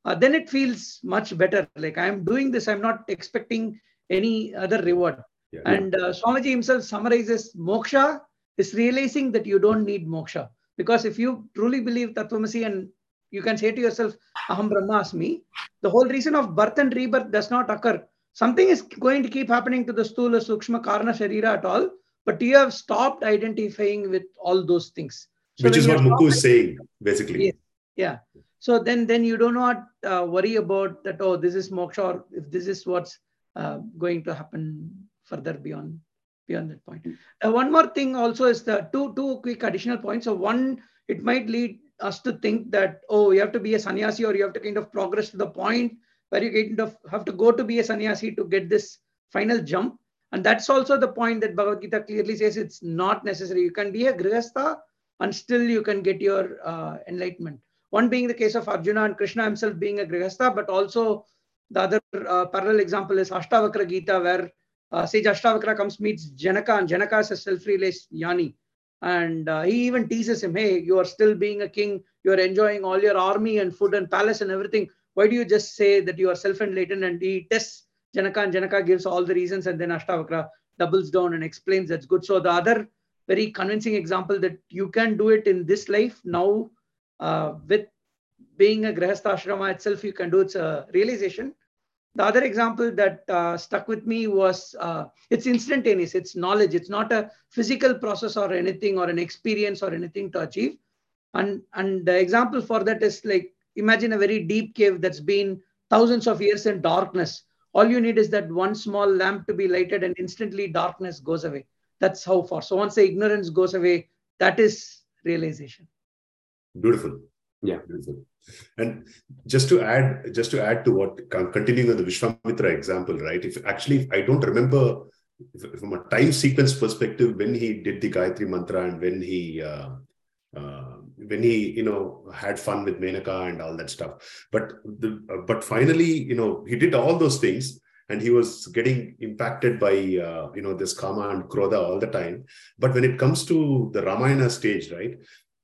uh, then it feels much better. Like I'm doing this, I'm not expecting any other reward. Yeah. And uh, Swamiji himself summarizes moksha is realizing that you don't need moksha. Because if you truly believe Tattvamasi and you can say to yourself, Aham Brahmasmi, the whole reason of birth and rebirth does not occur something is going to keep happening to the stula sukshma karna sharira at all but you have stopped identifying with all those things. So which is what muku is saying basically. Yeah, yeah. So then then you do not uh, worry about that oh this is moksha or if this is what's uh, going to happen further beyond beyond that point. Uh, one more thing also is the two two quick additional points. So one it might lead us to think that oh you have to be a sannyasi or you have to kind of progress to the point where you kind of have to go to be a sannyasi to get this final jump. And that's also the point that Bhagavad Gita clearly says it's not necessary. You can be a grihastha and still you can get your uh, enlightenment. One being the case of Arjuna and Krishna himself being a grihastha, but also the other uh, parallel example is Ashtavakra Gita, where uh, Sage Ashtavakra comes, meets Janaka, and Janaka is a self-realized Jnani. And uh, he even teases him, hey, you are still being a king, you are enjoying all your army and food and palace and everything why do you just say that you are self-enlightened and he tests Janaka and Janaka gives all the reasons and then Ashtavakra doubles down and explains that's good. So the other very convincing example that you can do it in this life now uh, with being a Grihastha ashrama itself, you can do it's a realization. The other example that uh, stuck with me was uh, it's instantaneous, it's knowledge, it's not a physical process or anything or an experience or anything to achieve. And, and the example for that is like imagine a very deep cave that's been thousands of years in darkness. All you need is that one small lamp to be lighted, and instantly darkness goes away. That's how far. So once the ignorance goes away, that is realization. Beautiful. Yeah, beautiful. And just to add, just to add to what continuing on the Vishwamitra example, right? If actually I don't remember from a time sequence perspective when he did the Gayatri mantra and when he uh, uh, when he you know had fun with Menaka and all that stuff. But the, uh, but finally, you know, he did all those things, and he was getting impacted by uh, you know this Kama and Krodha all the time. But when it comes to the Ramayana stage, right?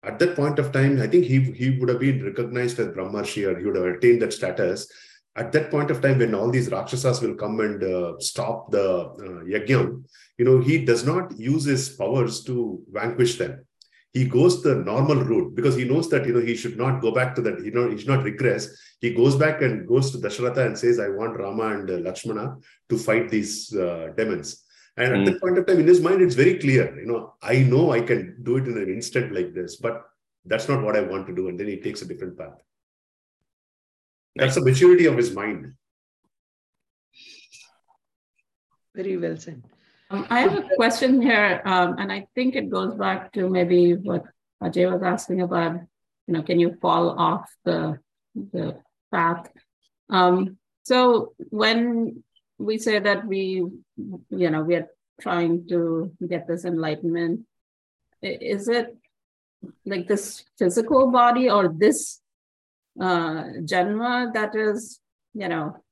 At that point of time, I think he he would have been recognized as Brahmarshi or he would have attained that status at that point of time when all these rakshasas will come and uh, stop the uh, you know, he does not use his powers to vanquish them. He goes the normal route because he knows that you know he should not go back to that. You know, he should not regress. He goes back and goes to Dasharatha and says, "I want Rama and uh, Lakshmana to fight these uh, demons." And at mm. that point of time, in his mind, it's very clear. You know, I know I can do it in an instant like this, but that's not what I want to do. And then he takes a different path. That's the maturity of his mind. Very well said. Um, I have a question here, um, and I think it goes back to maybe what Ajay was asking about. You know, can you fall off the the path? Um, so when we say that we, you know, we are trying to get this enlightenment, is it like this physical body or this uh, janma that is, you know,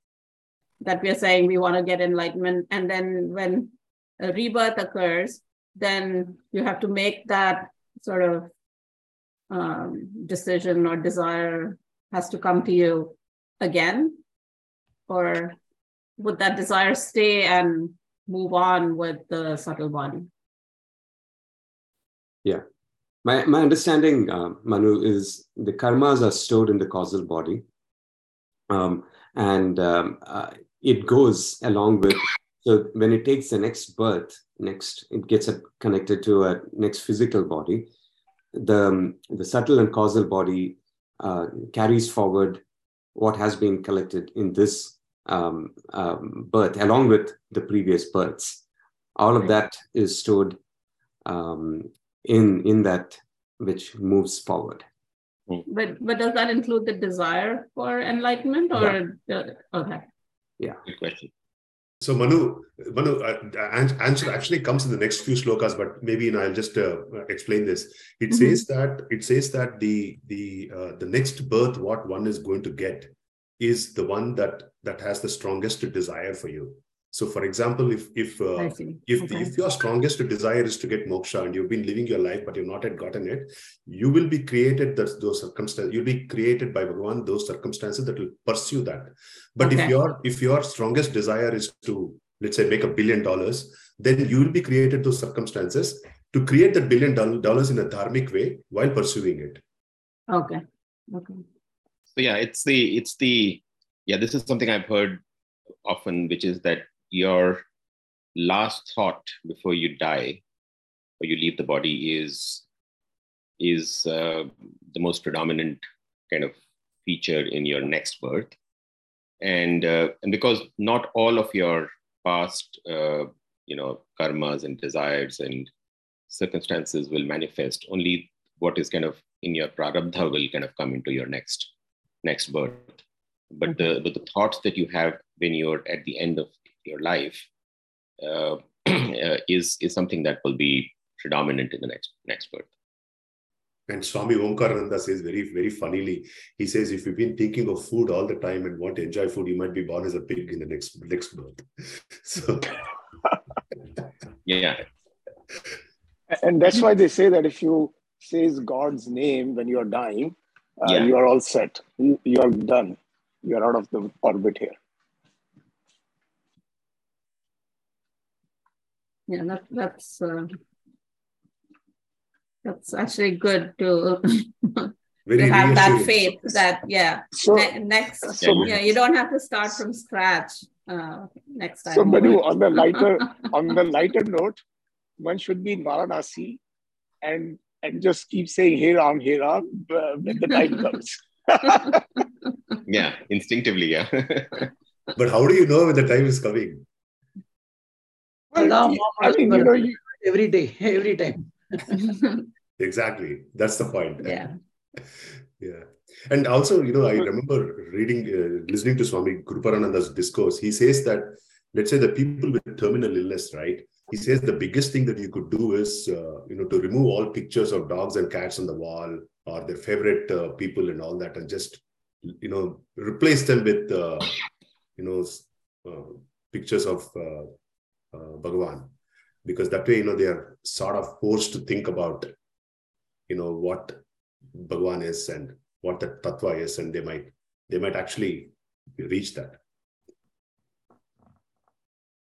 that we are saying we want to get enlightenment. And then when a rebirth occurs, then you have to make that sort of um, decision or desire has to come to you again? Or would that desire stay and move on with the subtle body? Yeah. My, my understanding, uh, Manu, is the karmas are stored in the causal body. Um, and um, uh, it goes along with, so when it takes the next birth, next, it gets connected to a next physical body. The, um, the subtle and causal body uh, carries forward what has been collected in this um, um, birth, along with the previous births. All of that is stored um, in in that which moves forward but but does that include the desire for enlightenment or yeah. okay yeah good question so Manu, Manu, uh, answer actually comes in the next few slokas, but maybe I'll just uh, explain this. It mm-hmm. says that it says that the the uh, the next birth, what one is going to get, is the one that that has the strongest desire for you. So, for example, if if uh, if okay. if your strongest desire is to get moksha and you've been living your life but you've not yet gotten it, you will be created those, those circumstances. You'll be created by Bhagavan those circumstances that will pursue that. But okay. if your if your strongest desire is to let's say make a billion dollars, then you will be created those circumstances to create that billion dollars in a dharmic way while pursuing it. Okay. Okay. So yeah, it's the it's the yeah. This is something I've heard often, which is that your last thought before you die or you leave the body is is uh, the most predominant kind of feature in your next birth. And uh, and because not all of your past uh, you know karmas and desires and circumstances will manifest only what is kind of in your prarabdha will kind of come into your next next birth. But the but the thoughts that you have when you're at the end of your life uh, uh, is is something that will be predominant in the next next birth. And Swami Omkarananda says very, very funnily, he says, if you've been thinking of food all the time and want to enjoy food, you might be born as a pig in the next next birth. So yeah. And that's why they say that if you says God's name when you're dying, uh, yeah. you are all set. You, you are done. You are out of the orbit here. Yeah that, that's uh, that's actually good to, to have that faith that yeah so, ne- next so, yeah. you don't have to start from scratch uh, next time. So Manu, on the lighter on the lighter note one should be in Varanasi and and just keep saying hey Ram hey Ram uh, when the time comes. Yeah instinctively yeah. But how do you know when the time is coming I mean, you know, you, every day, every time. exactly. That's the point. Yeah. yeah. And also, you know, I remember reading, uh, listening to Swami Guruparananda's discourse. He says that, let's say, the people with terminal illness, right? He says the biggest thing that you could do is, uh, you know, to remove all pictures of dogs and cats on the wall or their favorite uh, people and all that, and just, you know, replace them with, uh, you know, uh, pictures of uh, Bhagavan, because that way, you know, they are sort of forced to think about, you know, what Bhagavan is and what the tattva is, and they might they might actually reach that.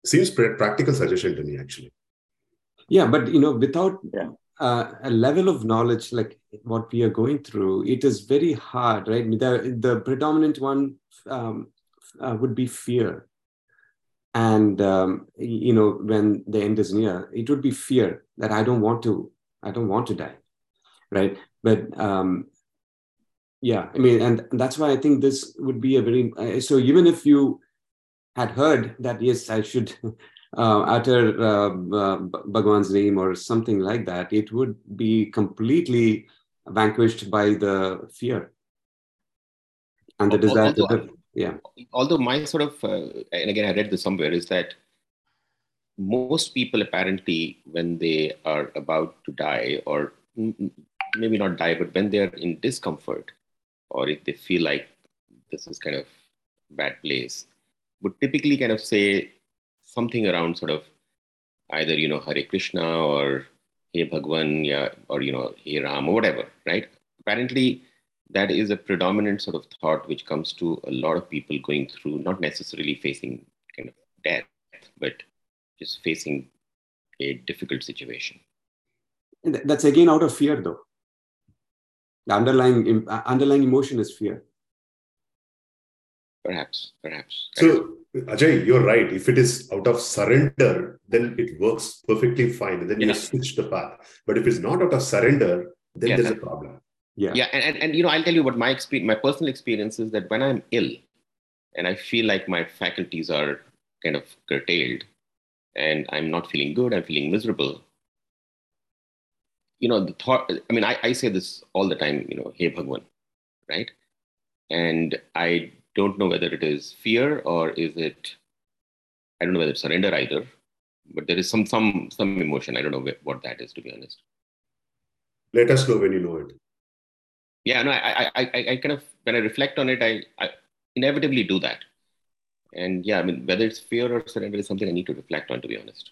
Seems practical suggestion to me, actually. Yeah, but you know, without yeah. uh, a level of knowledge like what we are going through, it is very hard, right? The, the predominant one um, uh, would be fear. And, um, you know, when the end is near, it would be fear that I don't want to, I don't want to die, right? But um, yeah, I mean, and that's why I think this would be a very, uh, so even if you had heard that, yes, I should uh, utter uh, uh, Bhagwan's name or something like that, it would be completely vanquished by the fear and the desire to live. Yeah. Although my sort of, uh, and again, I read this somewhere, is that most people apparently, when they are about to die, or maybe not die, but when they're in discomfort, or if they feel like this is kind of bad place, would typically kind of say something around sort of either you know Hare Krishna or Hey Bhagwan, yeah, or you know Hey Ram or whatever, right? Apparently, that is a predominant sort of thought which comes to a lot of people going through not necessarily facing kind of death, but just facing a difficult situation. That's again out of fear, though. The underlying uh, underlying emotion is fear. Perhaps, perhaps. So Ajay, you're right. If it is out of surrender, then it works perfectly fine. And then yeah. you switch the path. But if it's not out of surrender, then yeah. there's a problem. Yeah. Yeah. And, and, and, you know, I'll tell you what my experience, my personal experience is that when I'm ill and I feel like my faculties are kind of curtailed and I'm not feeling good, I'm feeling miserable. You know, the thought, I mean, I, I say this all the time, you know, hey Bhagwan, right? And I don't know whether it is fear or is it i don't know whether it's surrender either but there is some some some emotion i don't know what that is to be honest let us know when you know it yeah no i i i, I kind of when i reflect on it I, I inevitably do that. And yeah i mean whether it's fear or surrender is something i need to reflect on to be honest.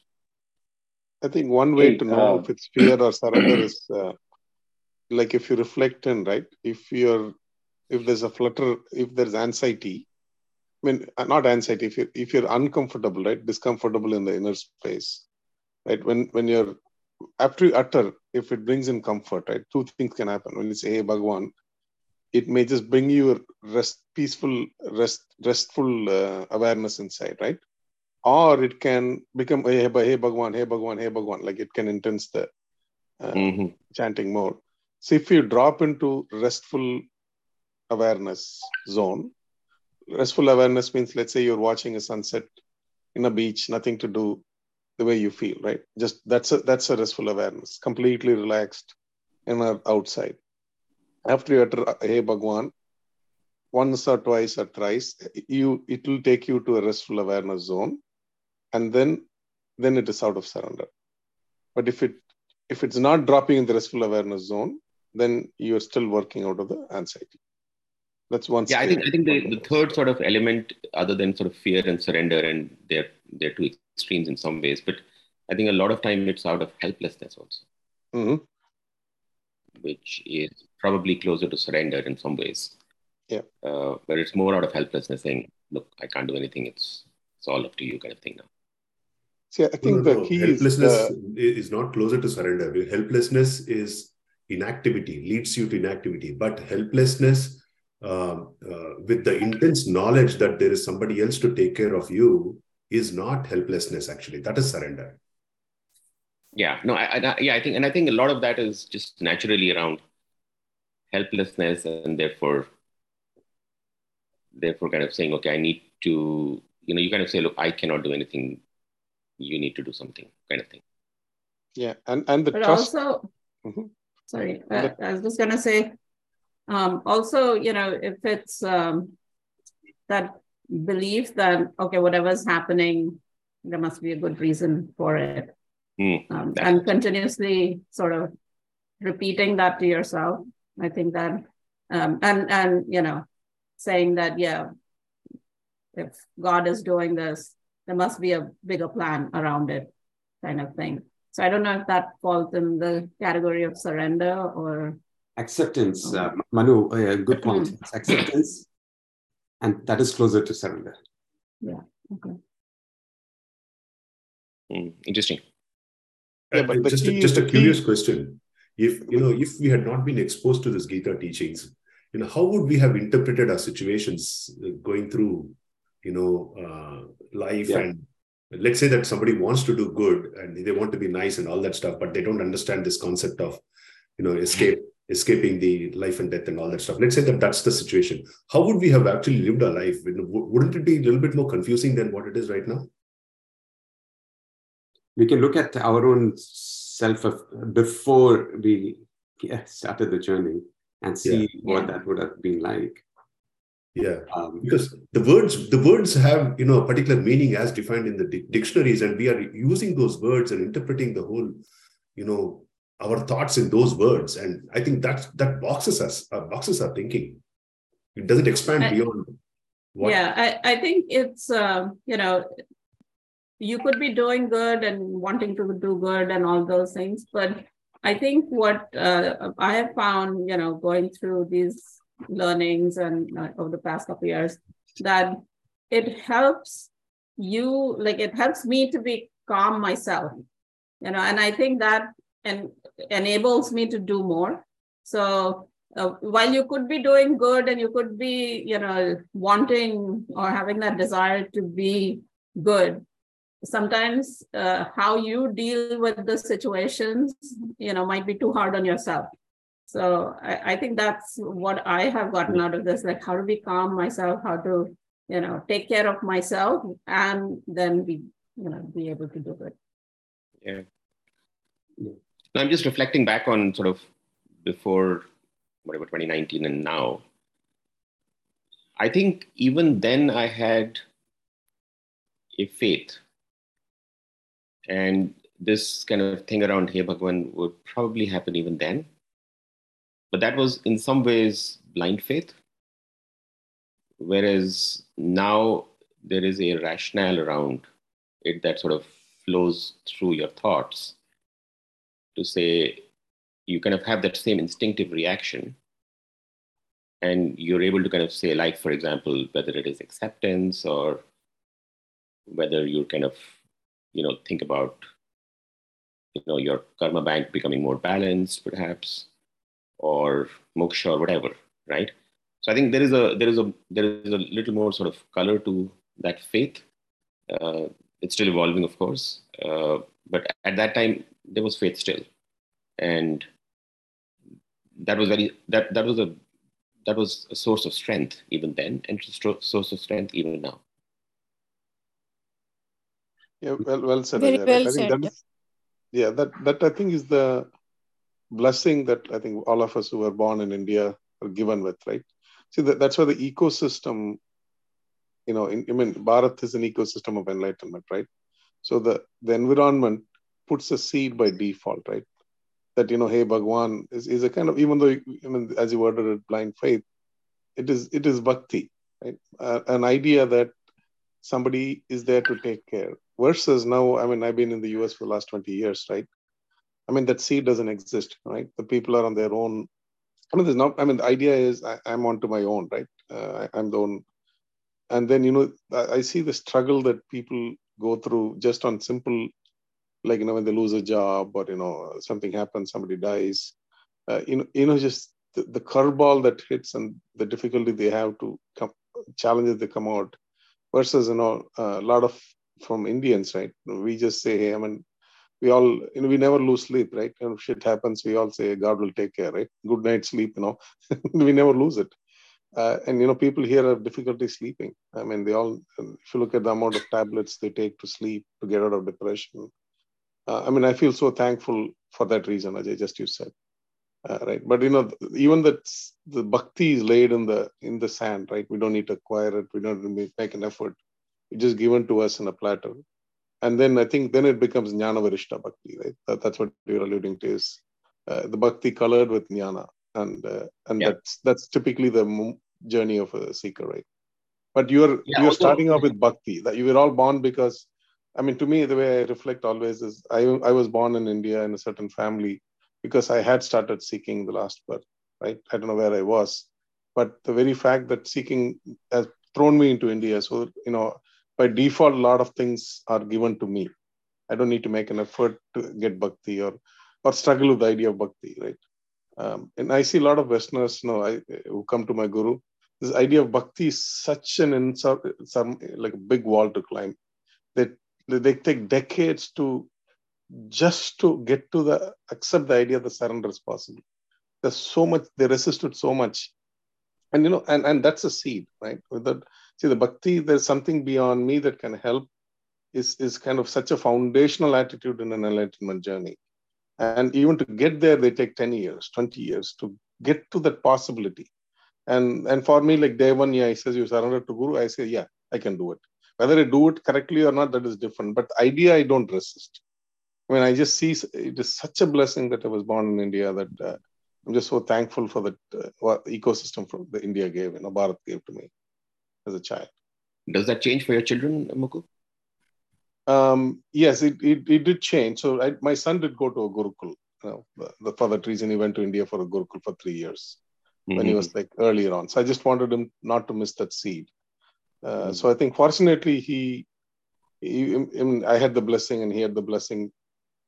I think one way hey, to know uh, if it's fear or surrender is uh, like if you reflect in right if you're if there's a flutter, if there's anxiety, I mean, uh, not anxiety, if you're, if you're uncomfortable, right, discomfortable in the inner space, right, when, when you're, after you utter, if it brings in comfort, right, two things can happen. When you say, hey, Bhagwan, it may just bring you rest, peaceful, rest, restful uh, awareness inside, right? Or it can become, hey, hey, Bhagwan, hey, Bhagwan, hey, Bhagwan, like it can intense the uh, mm-hmm. chanting more. So if you drop into restful awareness zone. Restful awareness means, let's say you're watching a sunset in a beach, nothing to do the way you feel, right? Just that's a that's a restful awareness, completely relaxed and outside. After you utter Hey Bhagwan, once or twice or thrice, you it will take you to a restful awareness zone, and then then it is out of surrender. But if it if it's not dropping in the restful awareness zone, then you're still working out of the anxiety. That's one. Yeah, I think I think the, the third sort of element, other than sort of fear and surrender, and they're they're two extremes in some ways, but I think a lot of time it's out of helplessness also, mm-hmm. which is probably closer to surrender in some ways. Yeah. Uh, but it's more out of helplessness, saying, "Look, I can't do anything. It's it's all up to you," kind of thing now. See, I think no, no, the key helplessness is, the... is not closer to surrender. Helplessness is inactivity, leads you to inactivity, but helplessness um, uh, with the intense knowledge that there is somebody else to take care of you is not helplessness actually. That is surrender. Yeah. No I, I, yeah i think and i think a lot of that is just naturally around helplessness and therefore therefore kind of saying okay i need to you know you kind of say look i cannot do anything. You need to do something kind of thing. Yeah. And and the but trust also mm-hmm. sorry I, I was just gonna say um, also, you know, if it's um, that belief that, okay, whatever's happening, there must be a good reason for it. Mm, um, and continuously sort of repeating that to yourself. I think that, um, and, and, you know, saying that, yeah, if God is doing this, there must be a bigger plan around it, kind of thing. So I don't know if that falls in the category of surrender or acceptance uh, manu uh, good point acceptance and that is closer to surrender. Yeah. Okay. Mm, interesting. Yeah, but just, a, just a curious question. If you know, if we had not been exposed to this Gita teachings, you know, how would we have interpreted our situations uh, going through, you know, uh, life yeah. and let's say that somebody wants to do good and they want to be nice and all that stuff, but they don't understand this concept of, you know, escape, escaping the life and death and all that stuff. Let's say that that's the situation. How would we have actually lived our life? Wouldn't it be a little bit more confusing than what it is right now? we can look at our own self before we started the journey and see yeah. what that would have been like yeah um, because the words the words have you know a particular meaning as defined in the di- dictionaries and we are using those words and interpreting the whole you know our thoughts in those words. And i think that that boxes us uh, boxes our thinking. It doesn't expand I, beyond what... yeah I, I think it's uh, you know you could be doing good and wanting to do good and all those things but i think what uh, i have found you know going through these learnings and uh, over the past couple years that it helps you like it helps me to be calm myself you know and i think that and enables me to do more. So uh, while you could be doing good and you could be you know wanting or having that desire to be good sometimes uh, how you deal with the situations you know might be too hard on yourself. So I, I, think that's what i have gotten out of this like how to be calm myself how to you know take care of myself and then be you know be able to do it yeah i'm just reflecting back on sort of before whatever 2019 and now i think even then i had a faith and this kind of thing around Hey Bhagwan would probably happen even then. But that was in some ways blind faith. Whereas now there is a rationale around it that sort of flows through your thoughts to say you kind of have that same instinctive reaction. And you're able to kind of say like for example whether it is acceptance or whether you're kind of you know think about you know your karma bank becoming more balanced perhaps or moksha or whatever right? So i think there is a there is a there is a little more sort of color to that faith. Uh, it's still evolving of course. Uh, but at that time there was faith still and that was very that that was a that was a source of strength even then and source of strength even now yeah, well, well said. Very well I said. That is, yeah, that that I think is the blessing that I think all of us who were born in India are given with, right? See, that, that's why the ecosystem, you know, in, I mean, Bharat is an ecosystem of enlightenment, right? So the the environment puts a seed by default, right? That you know, hey, Bhagwan is, is a kind of even though I mean, as you worded it, blind faith, it is it is bhakti, right? Uh, an idea that somebody is there to take care versus now i mean i've been in the us for the last 20 years right i mean that seed doesn't exist right the people are on their own i mean there's not i mean the idea is I, am onto my own right uh, I, am the own. and then you know I, I see the struggle that people go through just on simple like you know when they lose a job or you know something happens somebody dies uh, you know you know just the, the curveball that hits and the difficulty they have to come challenges they come out versus you know a lot of from Indians, right? We just say, hey, I mean, we all, you know, we never lose sleep, right? And if shit happens, we all say, God will take care, right? Good night sleep, you know, we never lose it. Uh, and, you know, people here have difficulty sleeping. I mean, they all, if you look at the amount of tablets they take to sleep to get out of depression. Uh, I mean, I feel so thankful for that reason, Ajay, just you said. Uh, right but you know even that the bhakti is laid in the in the sand right we don't need to acquire it we don't need to make an effort it's just given to us in a platter. And then I think then it becomes jnana varishta bhakti, right? That, that's what you're alluding to is uh, the bhakti colored with jnana. And uh, and yeah. that's that's typically the journey of a seeker, right? But you're yeah, you're starting off with bhakti. That you were all born because, I mean, to me, the way I reflect always is I I was born in India in a certain family because I had started seeking the last birth, right? I don't know where I was, but the very fact that seeking has thrown me into India. So, you know, by default, a lot of things are given to me. I don't need to make an effort to get bhakti or or struggle with the idea of bhakti, right? Um, and I see a lot of Westerners, you know, I, who come to my guru. This idea of bhakti is such an insult, some like a big wall to climb. They, they take decades to just to get to the accept the idea that surrender is possible. There's so much they resisted so much, and you know, and and that's a seed, right? With that, see the bhakti, there's something beyond me that can help. Is is kind of such a foundational attitude in an enlightenment journey and even to get there, they take 10 years, 20 years to get to that possibility. And and for me, like day one, yeah, he says you surrender to Guru. I say, yeah, I can do it. Whether I do it correctly or not, that is different. But the idea, I don't resist. I mean, I just see it is such a blessing that I was born in India that uh, I'm just so thankful for that uh, ecosystem from the India gave, you know, Bharat gave to me as a child. Does that change for your children, Mukul? Um, yes, it, it, it, did change. So I, my son did go to a Gurukul. You know, the, for that reason, he went to India for a Gurukul for three years mm-hmm. when he mm-hmm. was like earlier on. So I just wanted him not to miss that seed. Uh, mm-hmm. So I think fortunately he, he, I had the blessing and he had the blessing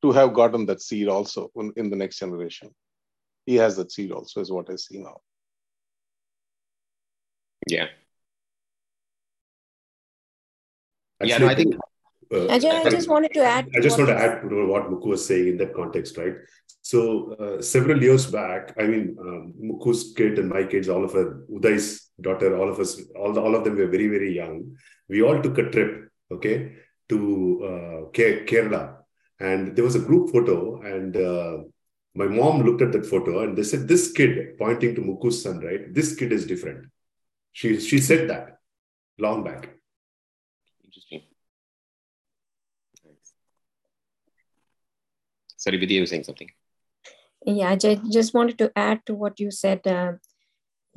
to have gotten that seed also in, in the next generation. He has that seed also, is what I see now. Yeah. Actually, yeah, no, I think uh, Ajay, I just wanted to add. I just want to add to what Mukku was saying in that context, right? So uh, several years back, I mean, um, Mukku's kid and my kids, all of us, Uday's daughter, all of us, all, the, all of them were very, very young. We all took a trip, okay, to uh, Kerala. And there was a group photo, and uh, my mom looked at that photo and they said, This kid, pointing to Mukku's son, right? This kid is different. She, she said that long back. Interesting. Sorry, Vidya, you were saying something. Yeah, I just wanted to add to what you said. Uh,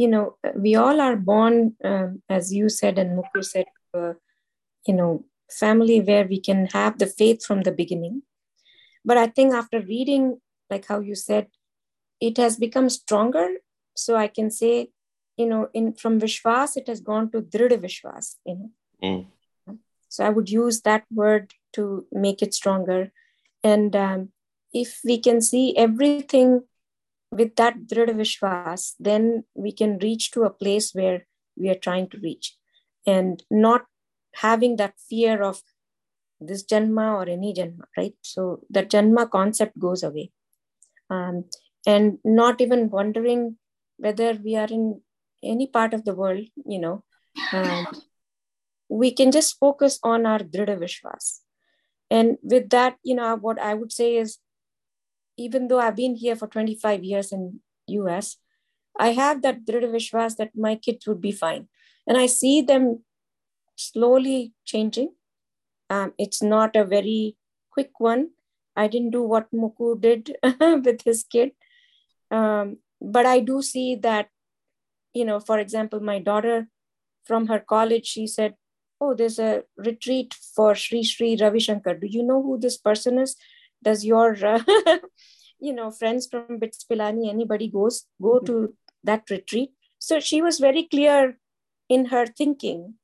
you know, we all are born, um, as you said and Mukul said, uh, you know, family where we can have the faith from the beginning. But I think after reading, like how you said, it has become stronger. So I can say, you know, in from Vishwas, it has gone to Drida Vishwas, you know. Mm. So I would use that word to make it stronger. And um, if we can see everything with that Drida Vishwas, then we can reach to a place where we are trying to reach and not having that fear of this Janma or any Janma, right? So that Janma concept goes away. Um, and not even wondering whether we are in any part of the world, you know, um, we can just focus on our Drida Vishwas. And with that, you know, what I would say is even though I've been here for 25 years in US, I have that Drida Vishwas that my kids would be fine. And I see them slowly changing. Um, it's not a very quick one. I didn't do what Muku did with his kid. Um, but I do see that, you know, for example, my daughter from her college, she said, Oh, there's a retreat for Sri Sri Ravi Shankar. Do you know who this person is? Does your uh, you know friends from BITS Pilani anybody goes go mm-hmm. to that retreat? So she was very clear in her thinking.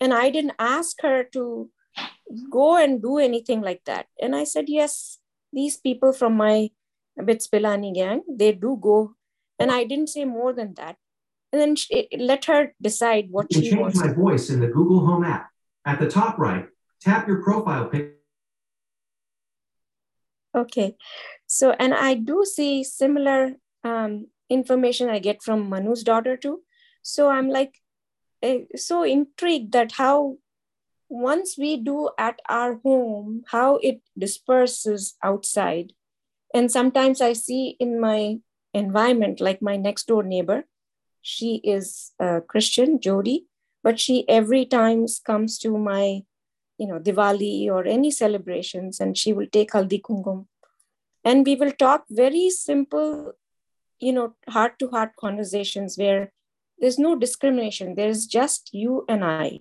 And i didn't ask her to go and do anything like that. And i said yes these people from my BITS Pilani gang they do go. And i didn't say more than that. And then she, let her decide what she change wants. my voice in the google home app. At the top right tap your profile picture Okay. So, and I do see similar um, information I get from Manu's daughter too. So I'm like uh, so intrigued that how once we do at our home, how it disperses outside. And sometimes I see in my environment, like my next door neighbor, she is a Christian, Jody, but she every time comes to my you know, Diwali or any celebrations, and she will take haldi kumkum. And we will talk very simple, you know, heart to heart conversations where there's no discrimination. There's just you and I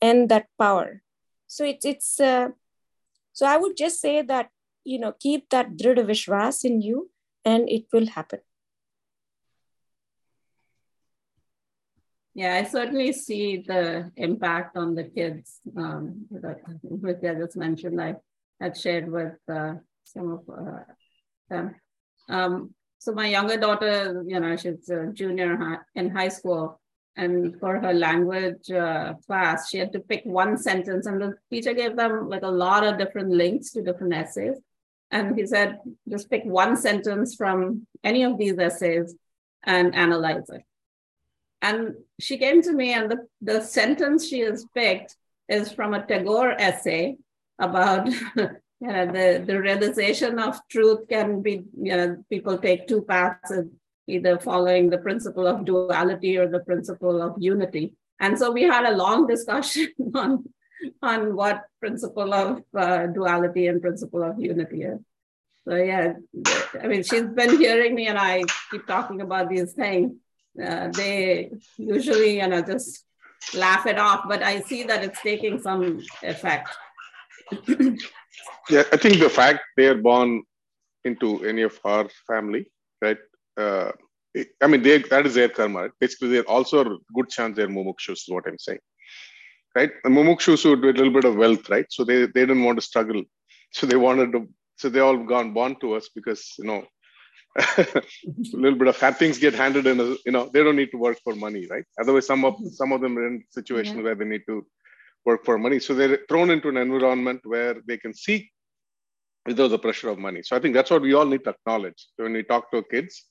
and that power. So it's, it's, uh, so I would just say that, you know, keep that Drida Vishwas in you and it will happen. Yeah, I certainly see the impact on the kids um, that Vidya just mentioned. I had shared with uh, some of uh, them. Um, so my younger daughter, you know, she's a junior in high school, and for her language uh, class, she had to pick one sentence, and the teacher gave them like a lot of different links to different essays. And he said, just pick one sentence from any of these essays and analyze it. And she came to me, and the, the sentence she has picked is from a Tagore essay about you know, the, the realization of truth can be, you know, people take two paths, either following the principle of duality or the principle of unity. And so we had a long discussion on, on what principle of uh, duality and principle of unity is. So yeah, I mean, she's been hearing me and I keep talking about these things uh, they usually you know just laugh it off but i see that it's taking some effect. Yeah i think the fact they are born into any of our family right uh, i mean they, that is their karma basically they're also a good chance they're mumukshus is what i'm saying right? The mumukshus would do a little bit of wealth right? So they, they didn't want to struggle. So they wanted to so they all gone born to us because you know a little bit of things get handed in you know they don't need to work for money right? Otherwise some of some of them are in situations yeah. where they need to work for money. So they're thrown into an environment where they can see without the pressure of money. So i think that's what we all need to acknowledge. When we talk to kids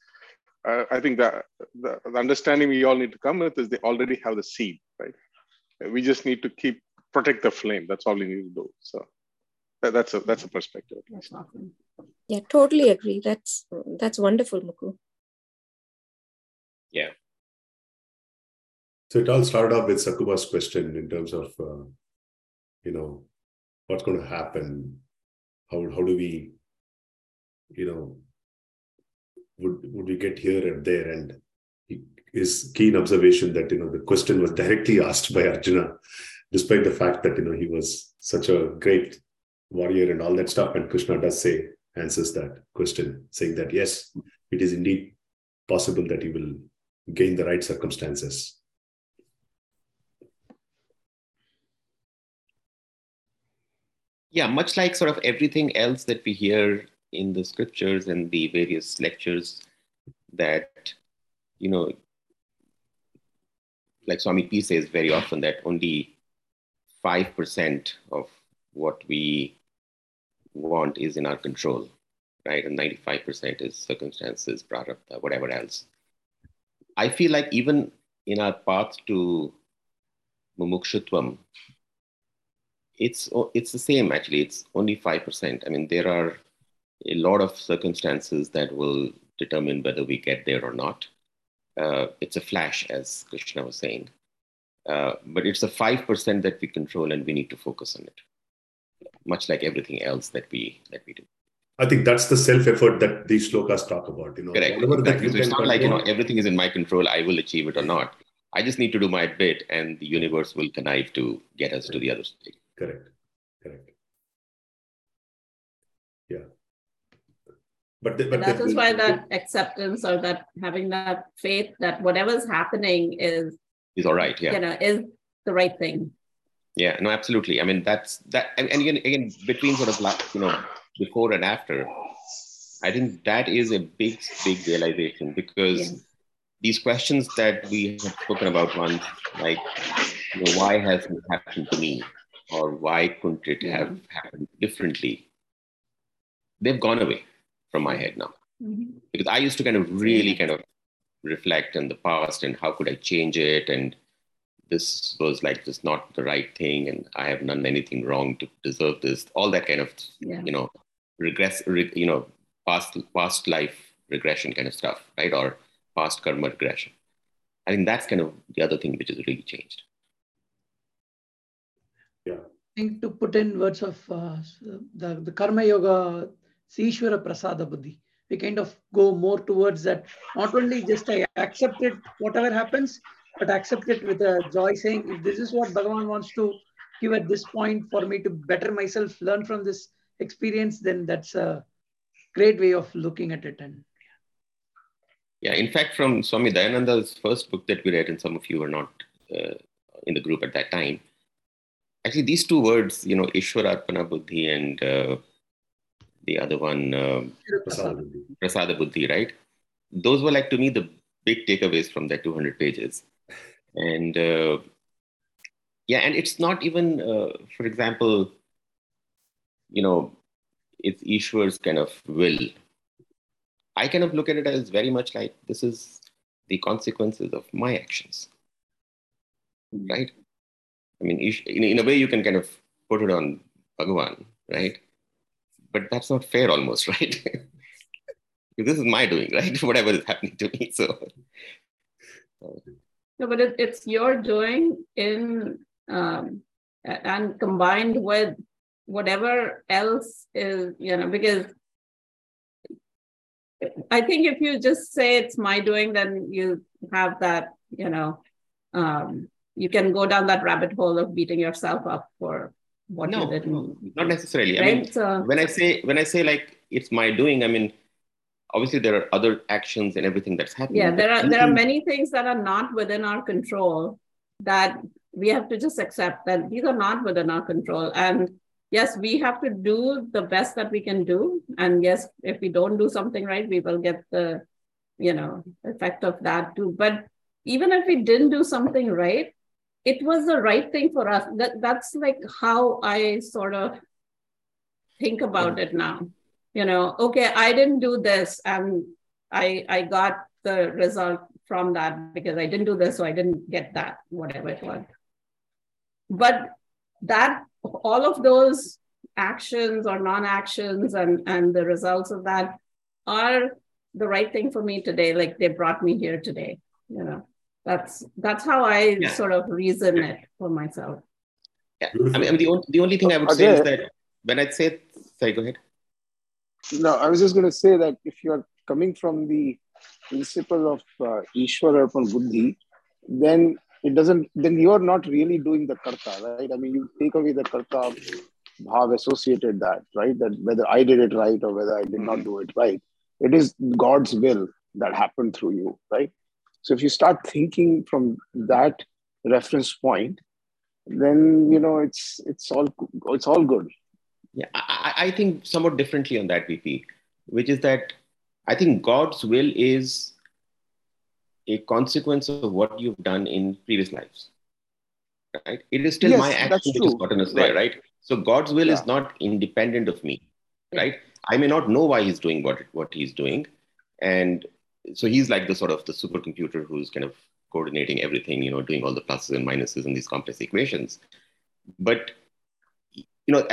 uh, i think that the, the understanding we all need to come with is they already have the seed right? We just need to keep protect the flame. That's all we need to do. So that's a that's a perspective. That's awesome. Yeah totally agree. That's that's wonderful muku yeah. So it all started off with sakuba's question in terms of uh, you know what's going to happen? How, how do we you know would would we get here and there? And his keen observation that you know the question was directly asked by arjuna despite the fact that you know he was such a great warrior and all that stuff. And Krishna does say, answers that question, saying that yes, it is indeed possible that you will gain the right circumstances. Yeah, much like sort of everything else that we hear in the scriptures and the various lectures that, you know, like Swami P says very often that only 5% of what we want is in our control, right? And 95% is circumstances, prarabdha, whatever else. I feel like even in our path to mumukshutvam, it's, it's the same actually. It's only 5%. I mean, there are a lot of circumstances that will determine whether we get there or not. Uh, it's a flash, as Krishna was saying. Uh, but it's a 5% that we control and we need to focus on it much like everything else that we that we do. I think that's the self effort that these slokas talk about. You know, correct. exactly. so it's not like you know everything is in my control. I will achieve it or not. I just need to do my bit, and the universe will connive to get us to the other side. Correct. Correct. Yeah. But, the, but that is why that acceptance or that having that faith that whatever's happening is is all right. Yeah. You know, is the right thing yeah no absolutely. I mean that's that and, and again, again between sort of like you know before and after i think that is a big big realization because yeah. these questions that we have spoken about once like you know, why has it happened to me or why couldn't it have happened differently? They've gone away from my head now. Mm-hmm. because i used to kind of really kind of reflect on the past and how could i change it and this was like just not the right thing and i have done anything wrong to deserve this all that kind of yeah. you know regress re, you know past past life regression kind of stuff right or past karma regression i think that's kind of the other thing which has really changed yeah i think to put in words of uh, the, the karma yoga Sishwara Prasada Buddhi. We kind of go more towards that. Not only just I accept it, whatever happens, but accept it with a joy, saying, if this is what Bhagavan wants to give at this point for me to better myself, learn from this experience, then that's a great way of looking at it. And Yeah, in fact, from Swami Dayananda's first book that we read, and some of you were not uh, in the group at that time, actually these two words, you know, Ishwararpana Buddhi and uh, the other one, uh, Prasada, Buddhi. Prasada Buddhi, right? Those were like to me the big takeaways from that 200 pages. And uh, yeah, and it's not even, uh, for example, you know, it's Ishwar's kind of will I kind of look at it as very much like this is the consequences of my actions. Right? I mean, in, in a way, you can kind of put it on Bhagavan, right? But that's not fair almost, right? this is my doing, right? Whatever is happening to me. So, no, but it, it's your doing in um, and combined with whatever else is, you know, because I think if you just say it's my doing, then you have that, you know, um, you can go down that rabbit hole of beating yourself up for what no, you did. No, not necessarily. Right? I mean, so, when I say when I say like it's my doing, I mean, obviously there are other actions and everything that's happening. Yeah, there are there are many things that are not within our control that we have to just accept that these are not within our control and yes, we have to do the best that we can do. And yes, if we don't do something right, we will get the, you know, effect of that too. But even if we didn't do something right, it was the right thing for us. That that's like how I sort of think about it now. You know, okay, I didn't do this and I I got the result from that because I didn't do this, so I didn't get that, whatever it was. But that all of those actions or non-actions and and the results of that are the right thing for me today like they brought me here today you know that's that's how i yeah. sort of reason it for myself yeah i mean, I mean the, only, the only thing i would say is that when i say sorry go ahead no i was just going to say that if you're coming from the principle of uh, ishwararpan buddhi then it doesn't then you're not really doing the karta right? I mean you take away the karta bhav associated that right? That whether i did it right or whether i did not do it right. It is god's will that happened through you right? So if you start thinking from that reference point then you know it's it's all it's all good. Yeah i, I think somewhat differently on that vp which is that i think god's will is a consequence of what you've done in previous lives. Right? It is still yes, my action which has gotten us there, right? So God's will yeah. is not independent of me, right? I may not know why he's doing what what he's doing, and so he's like the sort of the supercomputer who's kind of coordinating everything, you know, doing all the pluses and minuses in these complex equations. But you know,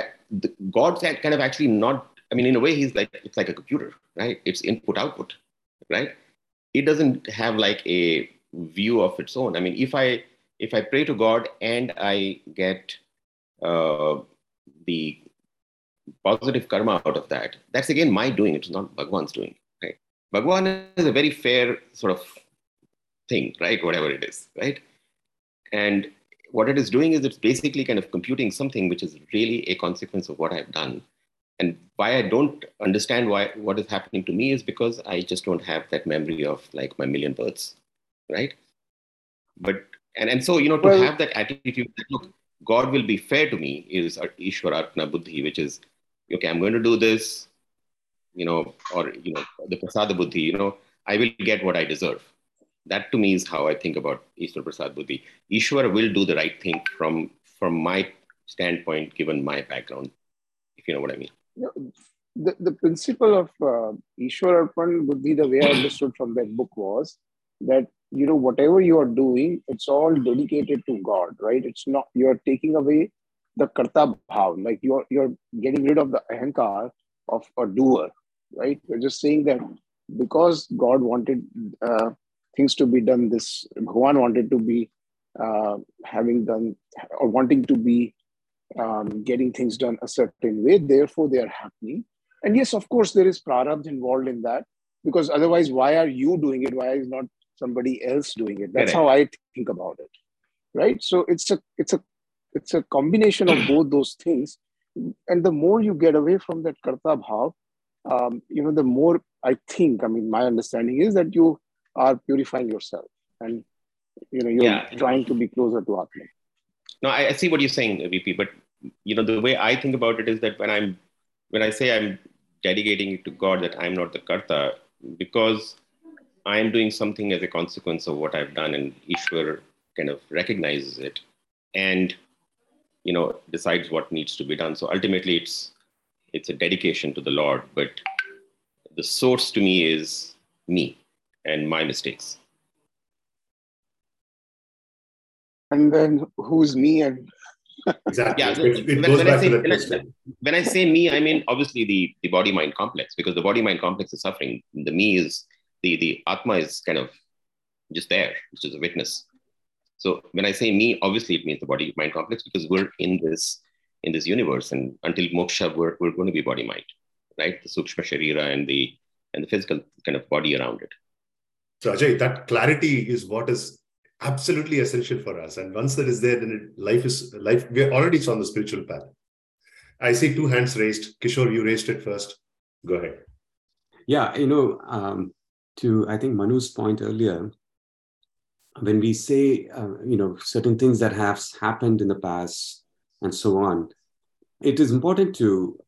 God's kind of actually not. I mean, in a way, he's like it's like a computer, right? It's input output, right? it doesn't have like a view of its own. I mean, if I if I pray to God and I get uh, the positive karma out of that, that's again my doing. It's not Bhagwan's doing. Right? Bhagwan is a very fair sort of thing, right? Whatever it is, right? And what it is doing is it's basically kind of computing something which is really a consequence of what I've done. And why i don't understand why what is happening to me is because i just don't have that memory of like my million births right? But and, and so you know to well, have that attitude that look god will be fair to me is ishwararpana buddhi which is okay i'm going to do this you know or you know the prasada buddhi you know i will get what i deserve that to me is how i think about ishwar prasad buddhi ishwar will do the right thing from from my standpoint given my background if you know what i mean the, the principle of uh, Ishwararpan Buddhi, the way I understood from that book was that, you know, whatever you are doing, it's all dedicated to God, right? It's not, you're taking away the karta bhav, like you're, you're getting rid of the ahankar of a doer, right? You're just saying that because God wanted uh, things to be done this, Bhagwan wanted to be uh, having done or wanting to be um, getting things done a certain way. Therefore, they are happening. And yes, of course, there is prarabdha involved in that because otherwise, why are you doing it? Why is not somebody else doing it? That's how I think about it, right? So it's a it's a it's a combination of both those things. And the more you get away from that karta bhav, um, you know, the more I think. I mean, my understanding is that you are purifying yourself and you know you're Yeah. trying to be closer to Atman. No, I, I see what you're saying, VP. But you know, the way I think about it is that when I'm when I say I'm dedicating it to God, that I'm not the karta, because I'm doing something as a consequence of what I've done, and Ishwar kind of recognizes it, and you know decides what needs to be done. So ultimately, it's it's a dedication to the Lord, but the source to me is me and my mistakes. And then who's me and Exactly. Yeah, it, it when- when I say- when I- when I say me, I mean obviously the, the body mind complex because the body mind complex is suffering. The me is the the atma is kind of just there, which is a witness. So when I say me, obviously it means the body mind complex because we're in this in this universe, and until moksha, we're, we're going to be body mind, right? The sukshma sharira and the and the physical kind of body around it. So Ajay, that clarity is what is absolutely essential for us. And once that is there, then it, life is life. We're already on the spiritual path. I see two hands raised. Kishore, you raised it first. Go ahead. Yeah, you know, um, to I think Manu's point earlier, when we say, uh, you know, certain things that have happened in the past and so on, it is important to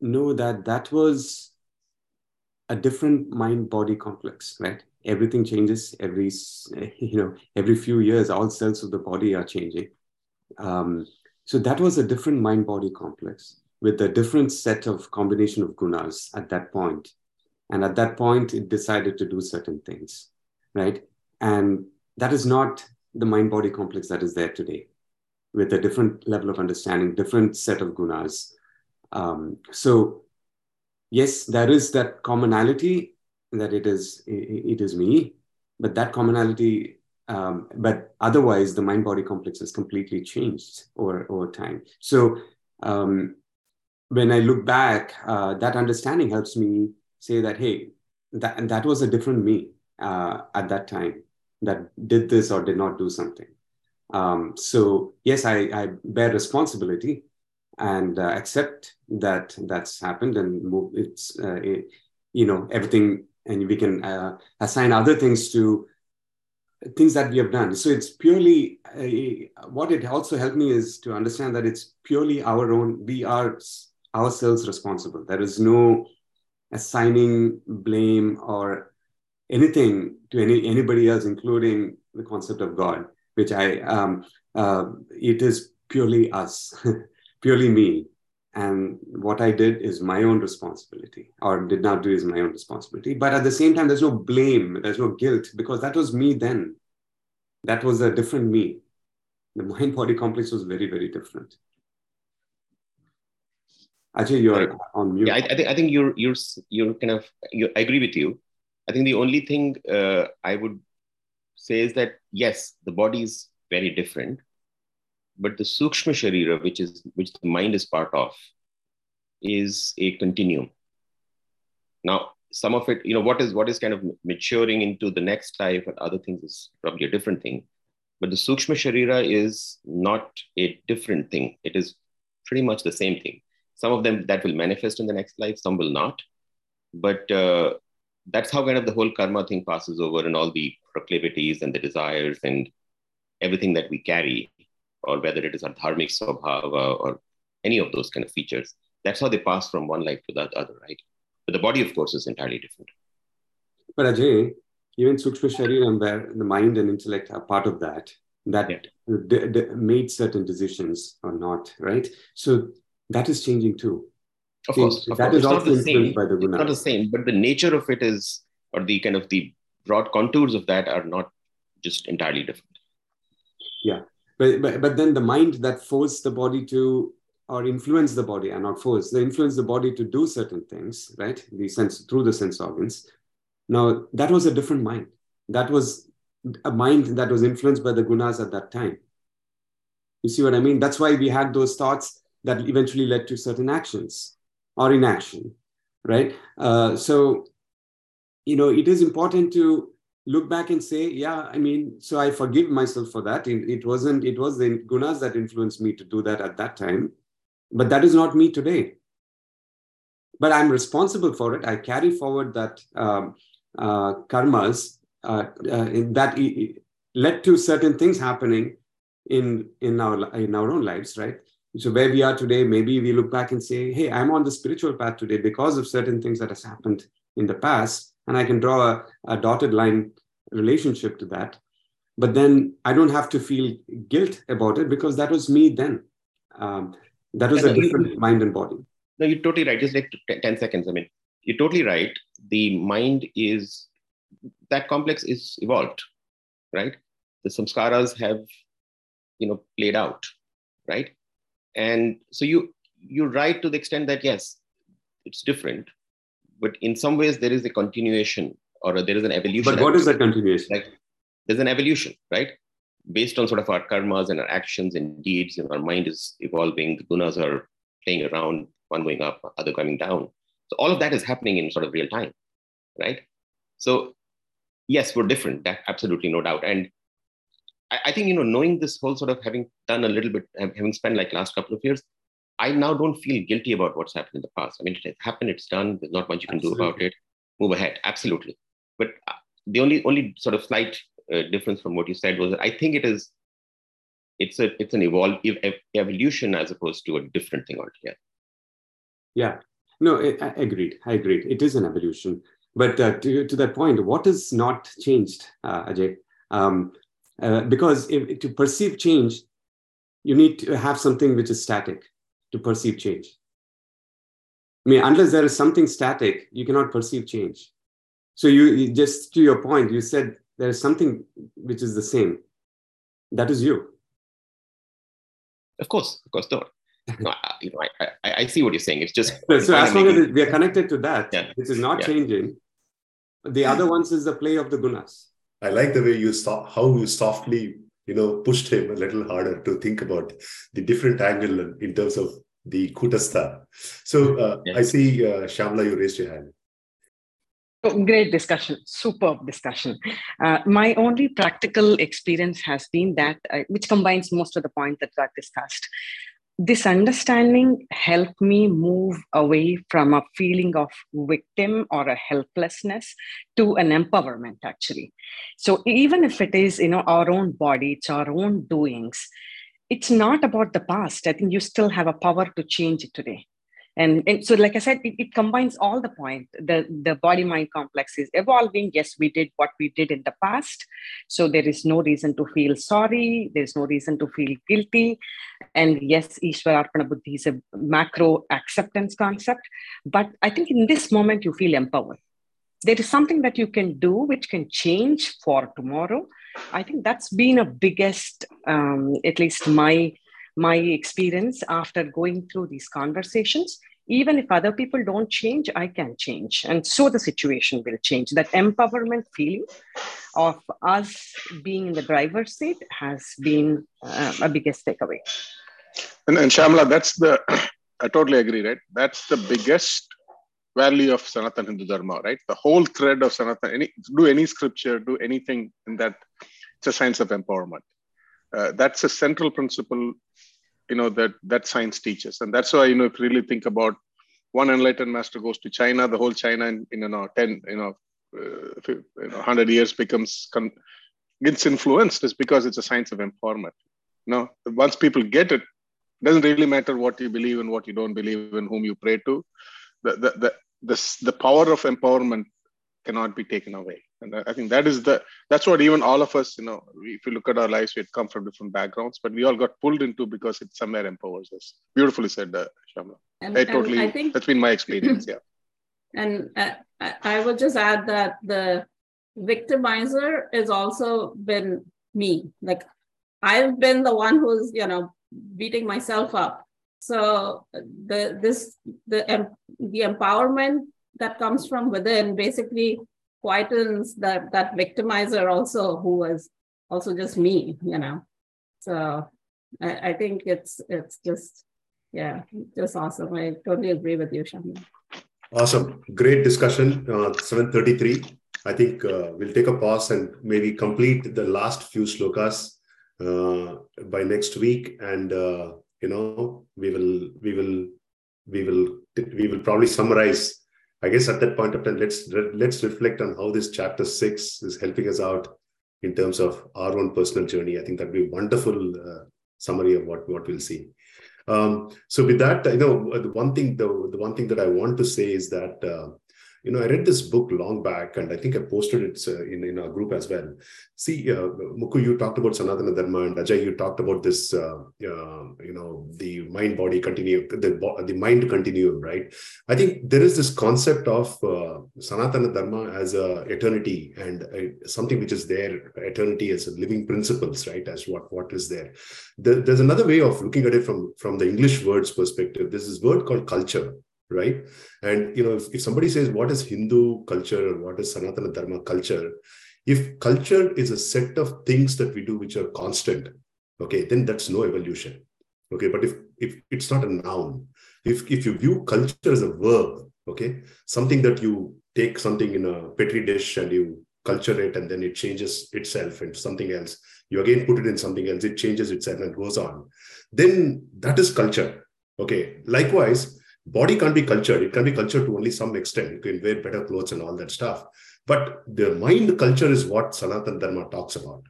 know that that was a different mind body complex, right? Everything changes every, you know, every few years, all cells of the body are changing. Um, so that was a different mind body complex with a different set of combination of gunas at that. And at that point, it decided to do certain things, right? And that is not the mind body complex that is there today with a different level of understanding, different set of gunas. Um, so, yes, there is that commonality that it is it, is me, but that commonality, um, but otherwise, the mind body complex has completely changed over over time. So, um, when I look back, uh, that understanding helps me say that hey, that that was a different me uh, at that time that did this or did not do something. Um, so yes, I, I bear responsibility and uh, accept that that's happened and move. It's uh, it, you know everything, and we can uh, assign other things to things that we have done. So it's purely uh, what it also helped me is to understand that it's purely our own. We are ourselves responsible. There is no assigning blame or anything to any anybody else, including the concept of God, which I um, uh, it is purely us, purely me, and what I did is my own responsibility, or did not do is my own responsibility. But at the same time, there's no blame, there's no guilt because that was me then. That was a different me. The mind body complex was very very different. Ajay, you're Right. on mute. Yeah, I, I think I think you're you're you're kind of you I agree with you. I think the only thing uh, I would say is that yes, the body is very different, but the sukshma sharira, which is which the mind is part of, is a continuum. Now, some of it, you know, what is what is kind of maturing into the next life and other things is probably a different thing. But the sukshma sharira is not a different thing. It is pretty much the same thing. Some of them that will manifest in the next life, some will not. But uh, that's how kind of the whole karma thing passes over and all the proclivities and the desires and everything that we carry, or whether it is our dharmic swabhava or any of those kind of features. That's how they pass from one life to the other, right? But the body, of course, is entirely different. But Ajay, even Sukshma Shariram, where the mind and intellect are part of that, that Yeah. d- d- made certain decisions or not, right? So that is changing too. Of course, of that course. is also the influenced same. by the It's not the same, but the nature of it is, or the kind of the broad contours of that are not just entirely different. Yeah. But, but, but then the mind that forced the body to, or influence the body, and not force, they influence the body to do certain things, right? The sense, through the sense organs. Now, that was a different mind. That was a mind that was influenced by the gunas at that time. You see what I mean? That's why we had those thoughts that eventually led to certain actions or inaction, right? Uh, so, you know, it is important to look back and say, yeah, I mean, so I forgive myself for that. It, wasn't, it was the gunas that influenced me to do that at that time, but that is not me today. But I'm responsible for it. I carry forward that um, uh, karmas uh, uh, that led to certain things happening in in our in our own lives, right? So where we are today, maybe we look back and say, "Hey, I'm on the spiritual path today because of certain things that has happened in the past," and I can draw a, a dotted line relationship to that. But then I don't have to feel guilt about it because that was me then. Um, that was a different mind and body. No, you're totally right. Just like 10 seconds. I mean, you're totally right. The mind is, that complex is evolved, right? The samskaras have, you know, played out, right? And so you, you're right to the extent that, yes, it's different, but in some ways there is a continuation or there is an evolution. But what is that continuation? Like there's an evolution, right? Based on sort of our karmas and our actions and deeds, and our mind is evolving. The gunas are playing around, one going up, other coming down. So all of that is happening in sort of real time, right? So yes, we're different. That absolutely no doubt. And I, I think you know, knowing this whole sort of having done a little bit, having spent like last couple of years, I now don't feel guilty about what's happened in the past. I mean, it has happened, it's done. There's not much you can absolutely. do about it. Move ahead, absolutely. But uh, the only only sort of slight uh, difference from what you said was I think it is it's a it's an evolve evolution as opposed to a different thing altogether. Yeah, no, I, I agreed. I agreed. It is an evolution. But uh, to, to that point, what is not changed, uh, Ajay? Um, uh, because if, to perceive change, you need to have something which is static to perceive change. I mean, unless there is something static, you cannot perceive change. So you, you just to your point, you said there is something which is the same. That is you. Of course, of course, don't. No, I, you know, I, I, I, see what you're saying. It's just so, so as long as we are connected to that, yeah. which is not yeah. changing. The other ones is the play of the gunas. I like the way you saw how you softly, you know, pushed him a little harder to think about the different angle in terms of the kutastha. So uh, yeah. I see, uh, Shamla, you raised your hand. Oh, great discussion, superb discussion. Uh, my only practical experience has been that, uh, which combines most of the points that got discussed. This understanding helped me move away from a feeling of victim or a helplessness to an empowerment, actually. So even if it is, you know, our own body, it's our own doings, it's not about the past. I think you still have a power to change it today and, and so like i said it, it combines all the point the the body mind complex is evolving. Yes we did what we did in the past. So there is no reason to feel sorry. There's no reason to feel guilty. And yes ishwararpana buddhi is a macro acceptance concept. But i think in this moment you feel empowered. There is something that you can do which can change for tomorrow. I think that's been a biggest um, at least my my experience after going through these conversations even if other people don't change i can change. And so the situation will change. That empowerment feeling of us being in the driver's seat has been uh, a biggest takeaway. And, and shamla that's the i totally agree right? That's the biggest value of sanatana hindu dharma right? The whole thread of sanatana any do any scripture do anything in that it's a science of empowerment uh, that's a central principle you know that that science teaches. And that's why you know if you really think about one enlightened master goes to china the whole china in, in you know 10 you know, uh, you know 100 years becomes con- gets influenced is because it's a science of empowerment. You know once people get it, doesn't really matter what you believe and what you don't believe and whom you pray to the the the, the, the power of empowerment cannot be taken away and i think that is the that's what even all of us you know if you look at our lives we had come from different backgrounds but we all got pulled into because it somewhere empowers us. Beautifully said uh, Shamla. And, I totally I think, that's been my experience yeah. And uh, I would just add that the victimizer has also been me. Like I've been the one who's you know beating myself up. So the this the the empowerment that comes from within basically quietens that that victimizer also who was also just me you know? So i, I think it's it's just yeah just awesome. I totally agree with you Shamla. awesome. Great discussion uh, 733 i think uh, we'll take a pause and maybe complete the last few slokas uh, by next week. And uh, you know we will we will we will we will probably summarize I guess at that point of time, let's let's reflect on how this chapter six is helping us out in terms of our own personal journey. I think that'd be a wonderful uh, summary of what what we'll see. Um, so with that, you know, the one thing the, the one thing that I want to say is that uh, you know, I read this book long back, and I think I posted it uh, in, in our group as well. See, uh, Muku, you talked about Sanatana Dharma, and Ajay, you talked about this, uh, uh, you know, the mind body continuum, the, the mind continuum, right? I think there is this concept of uh, Sanatana Dharma as a eternity and uh, something which is there, eternity as living principles, right? As what, what is there. there. There's another way of looking at it from, from the English words perspective. This word called culture right? And you know, if, if somebody says what is Hindu culture or what is Sanatana Dharma culture, if culture is a set of things that we do which are constant, okay, then that's no evolution. Okay, but if if it's not a noun, if if you view culture as a verb, okay, something that you take something in a petri dish and you culture it and then it changes itself into something else you again put it in something else it changes itself and goes on then that is culture okay likewise body can't be cultured. It can be cultured to only some extent. You can wear better clothes and all that stuff. But the mind culture is what Sanatan Dharma talks about.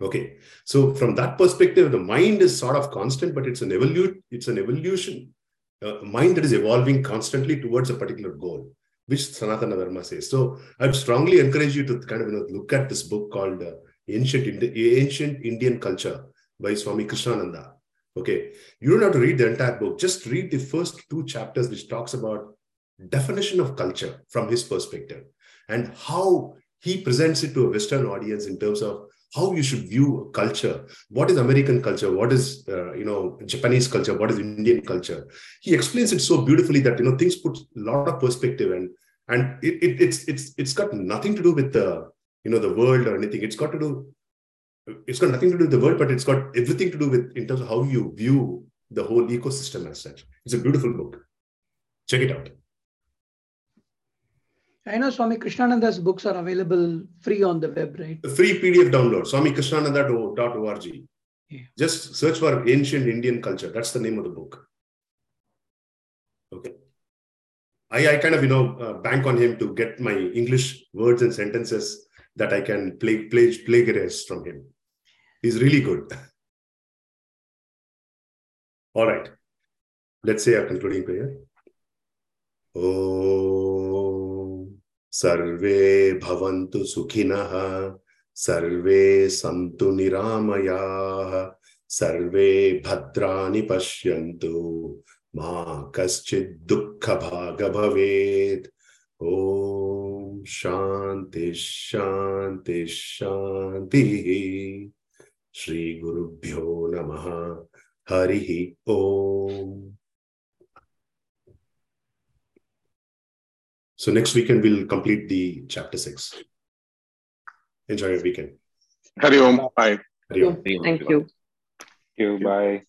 Okay. So from that perspective, the mind is sort of constant, but it's an evolute, it's an evolution. A mind that is evolving constantly towards a particular goal, which Sanatana Dharma says. So I would strongly encourage you to kind of you know, look at this book called uh, Ancient, Indi- Ancient Indian Culture by Swami Krishnananda. Okay. You don't have to read the entire book. Just read the first two chapters, which talks about definition of culture from his perspective and how he presents it to a Western audience in terms of how you should view culture. What is American culture? What is uh, you know Japanese culture? What is Indian culture? He explains it so beautifully that you know things put a lot of perspective and and it, it, it's it's it's got nothing to do with the you know the world or anything. It's got to do it's got nothing to do with the world, but it's got everything to do with in terms of how you view the whole ecosystem as such. It's a beautiful book. Check it out. I know Swami Krishnananda's books are available free on the web, right? A free PDF download, swamikrishnananda.org. Yeah. Just search for ancient Indian culture. That's the name of the book. Okay. I, I kind of, you know, uh, bank on him to get my English words and sentences that I can play, play, plagiarize from him. He's really good. All right. Let's say our concluding prayer. ॐ सर्वे भवन्तु सुखिनः सर्वे सन्तु निरामयाः सर्वे भद्राणि पश्यन्तु मा कश्चित् दुःखभाग भवेत् ॐ शान्ति शान्ति शान्तिः Shanti Shri Guru Bhyo Namaha Harihi Om. So next weekend we'll complete the chapter six. Enjoy your weekend. Hari Om. Bye. Hari Om. Thank you. Thank you. Bye.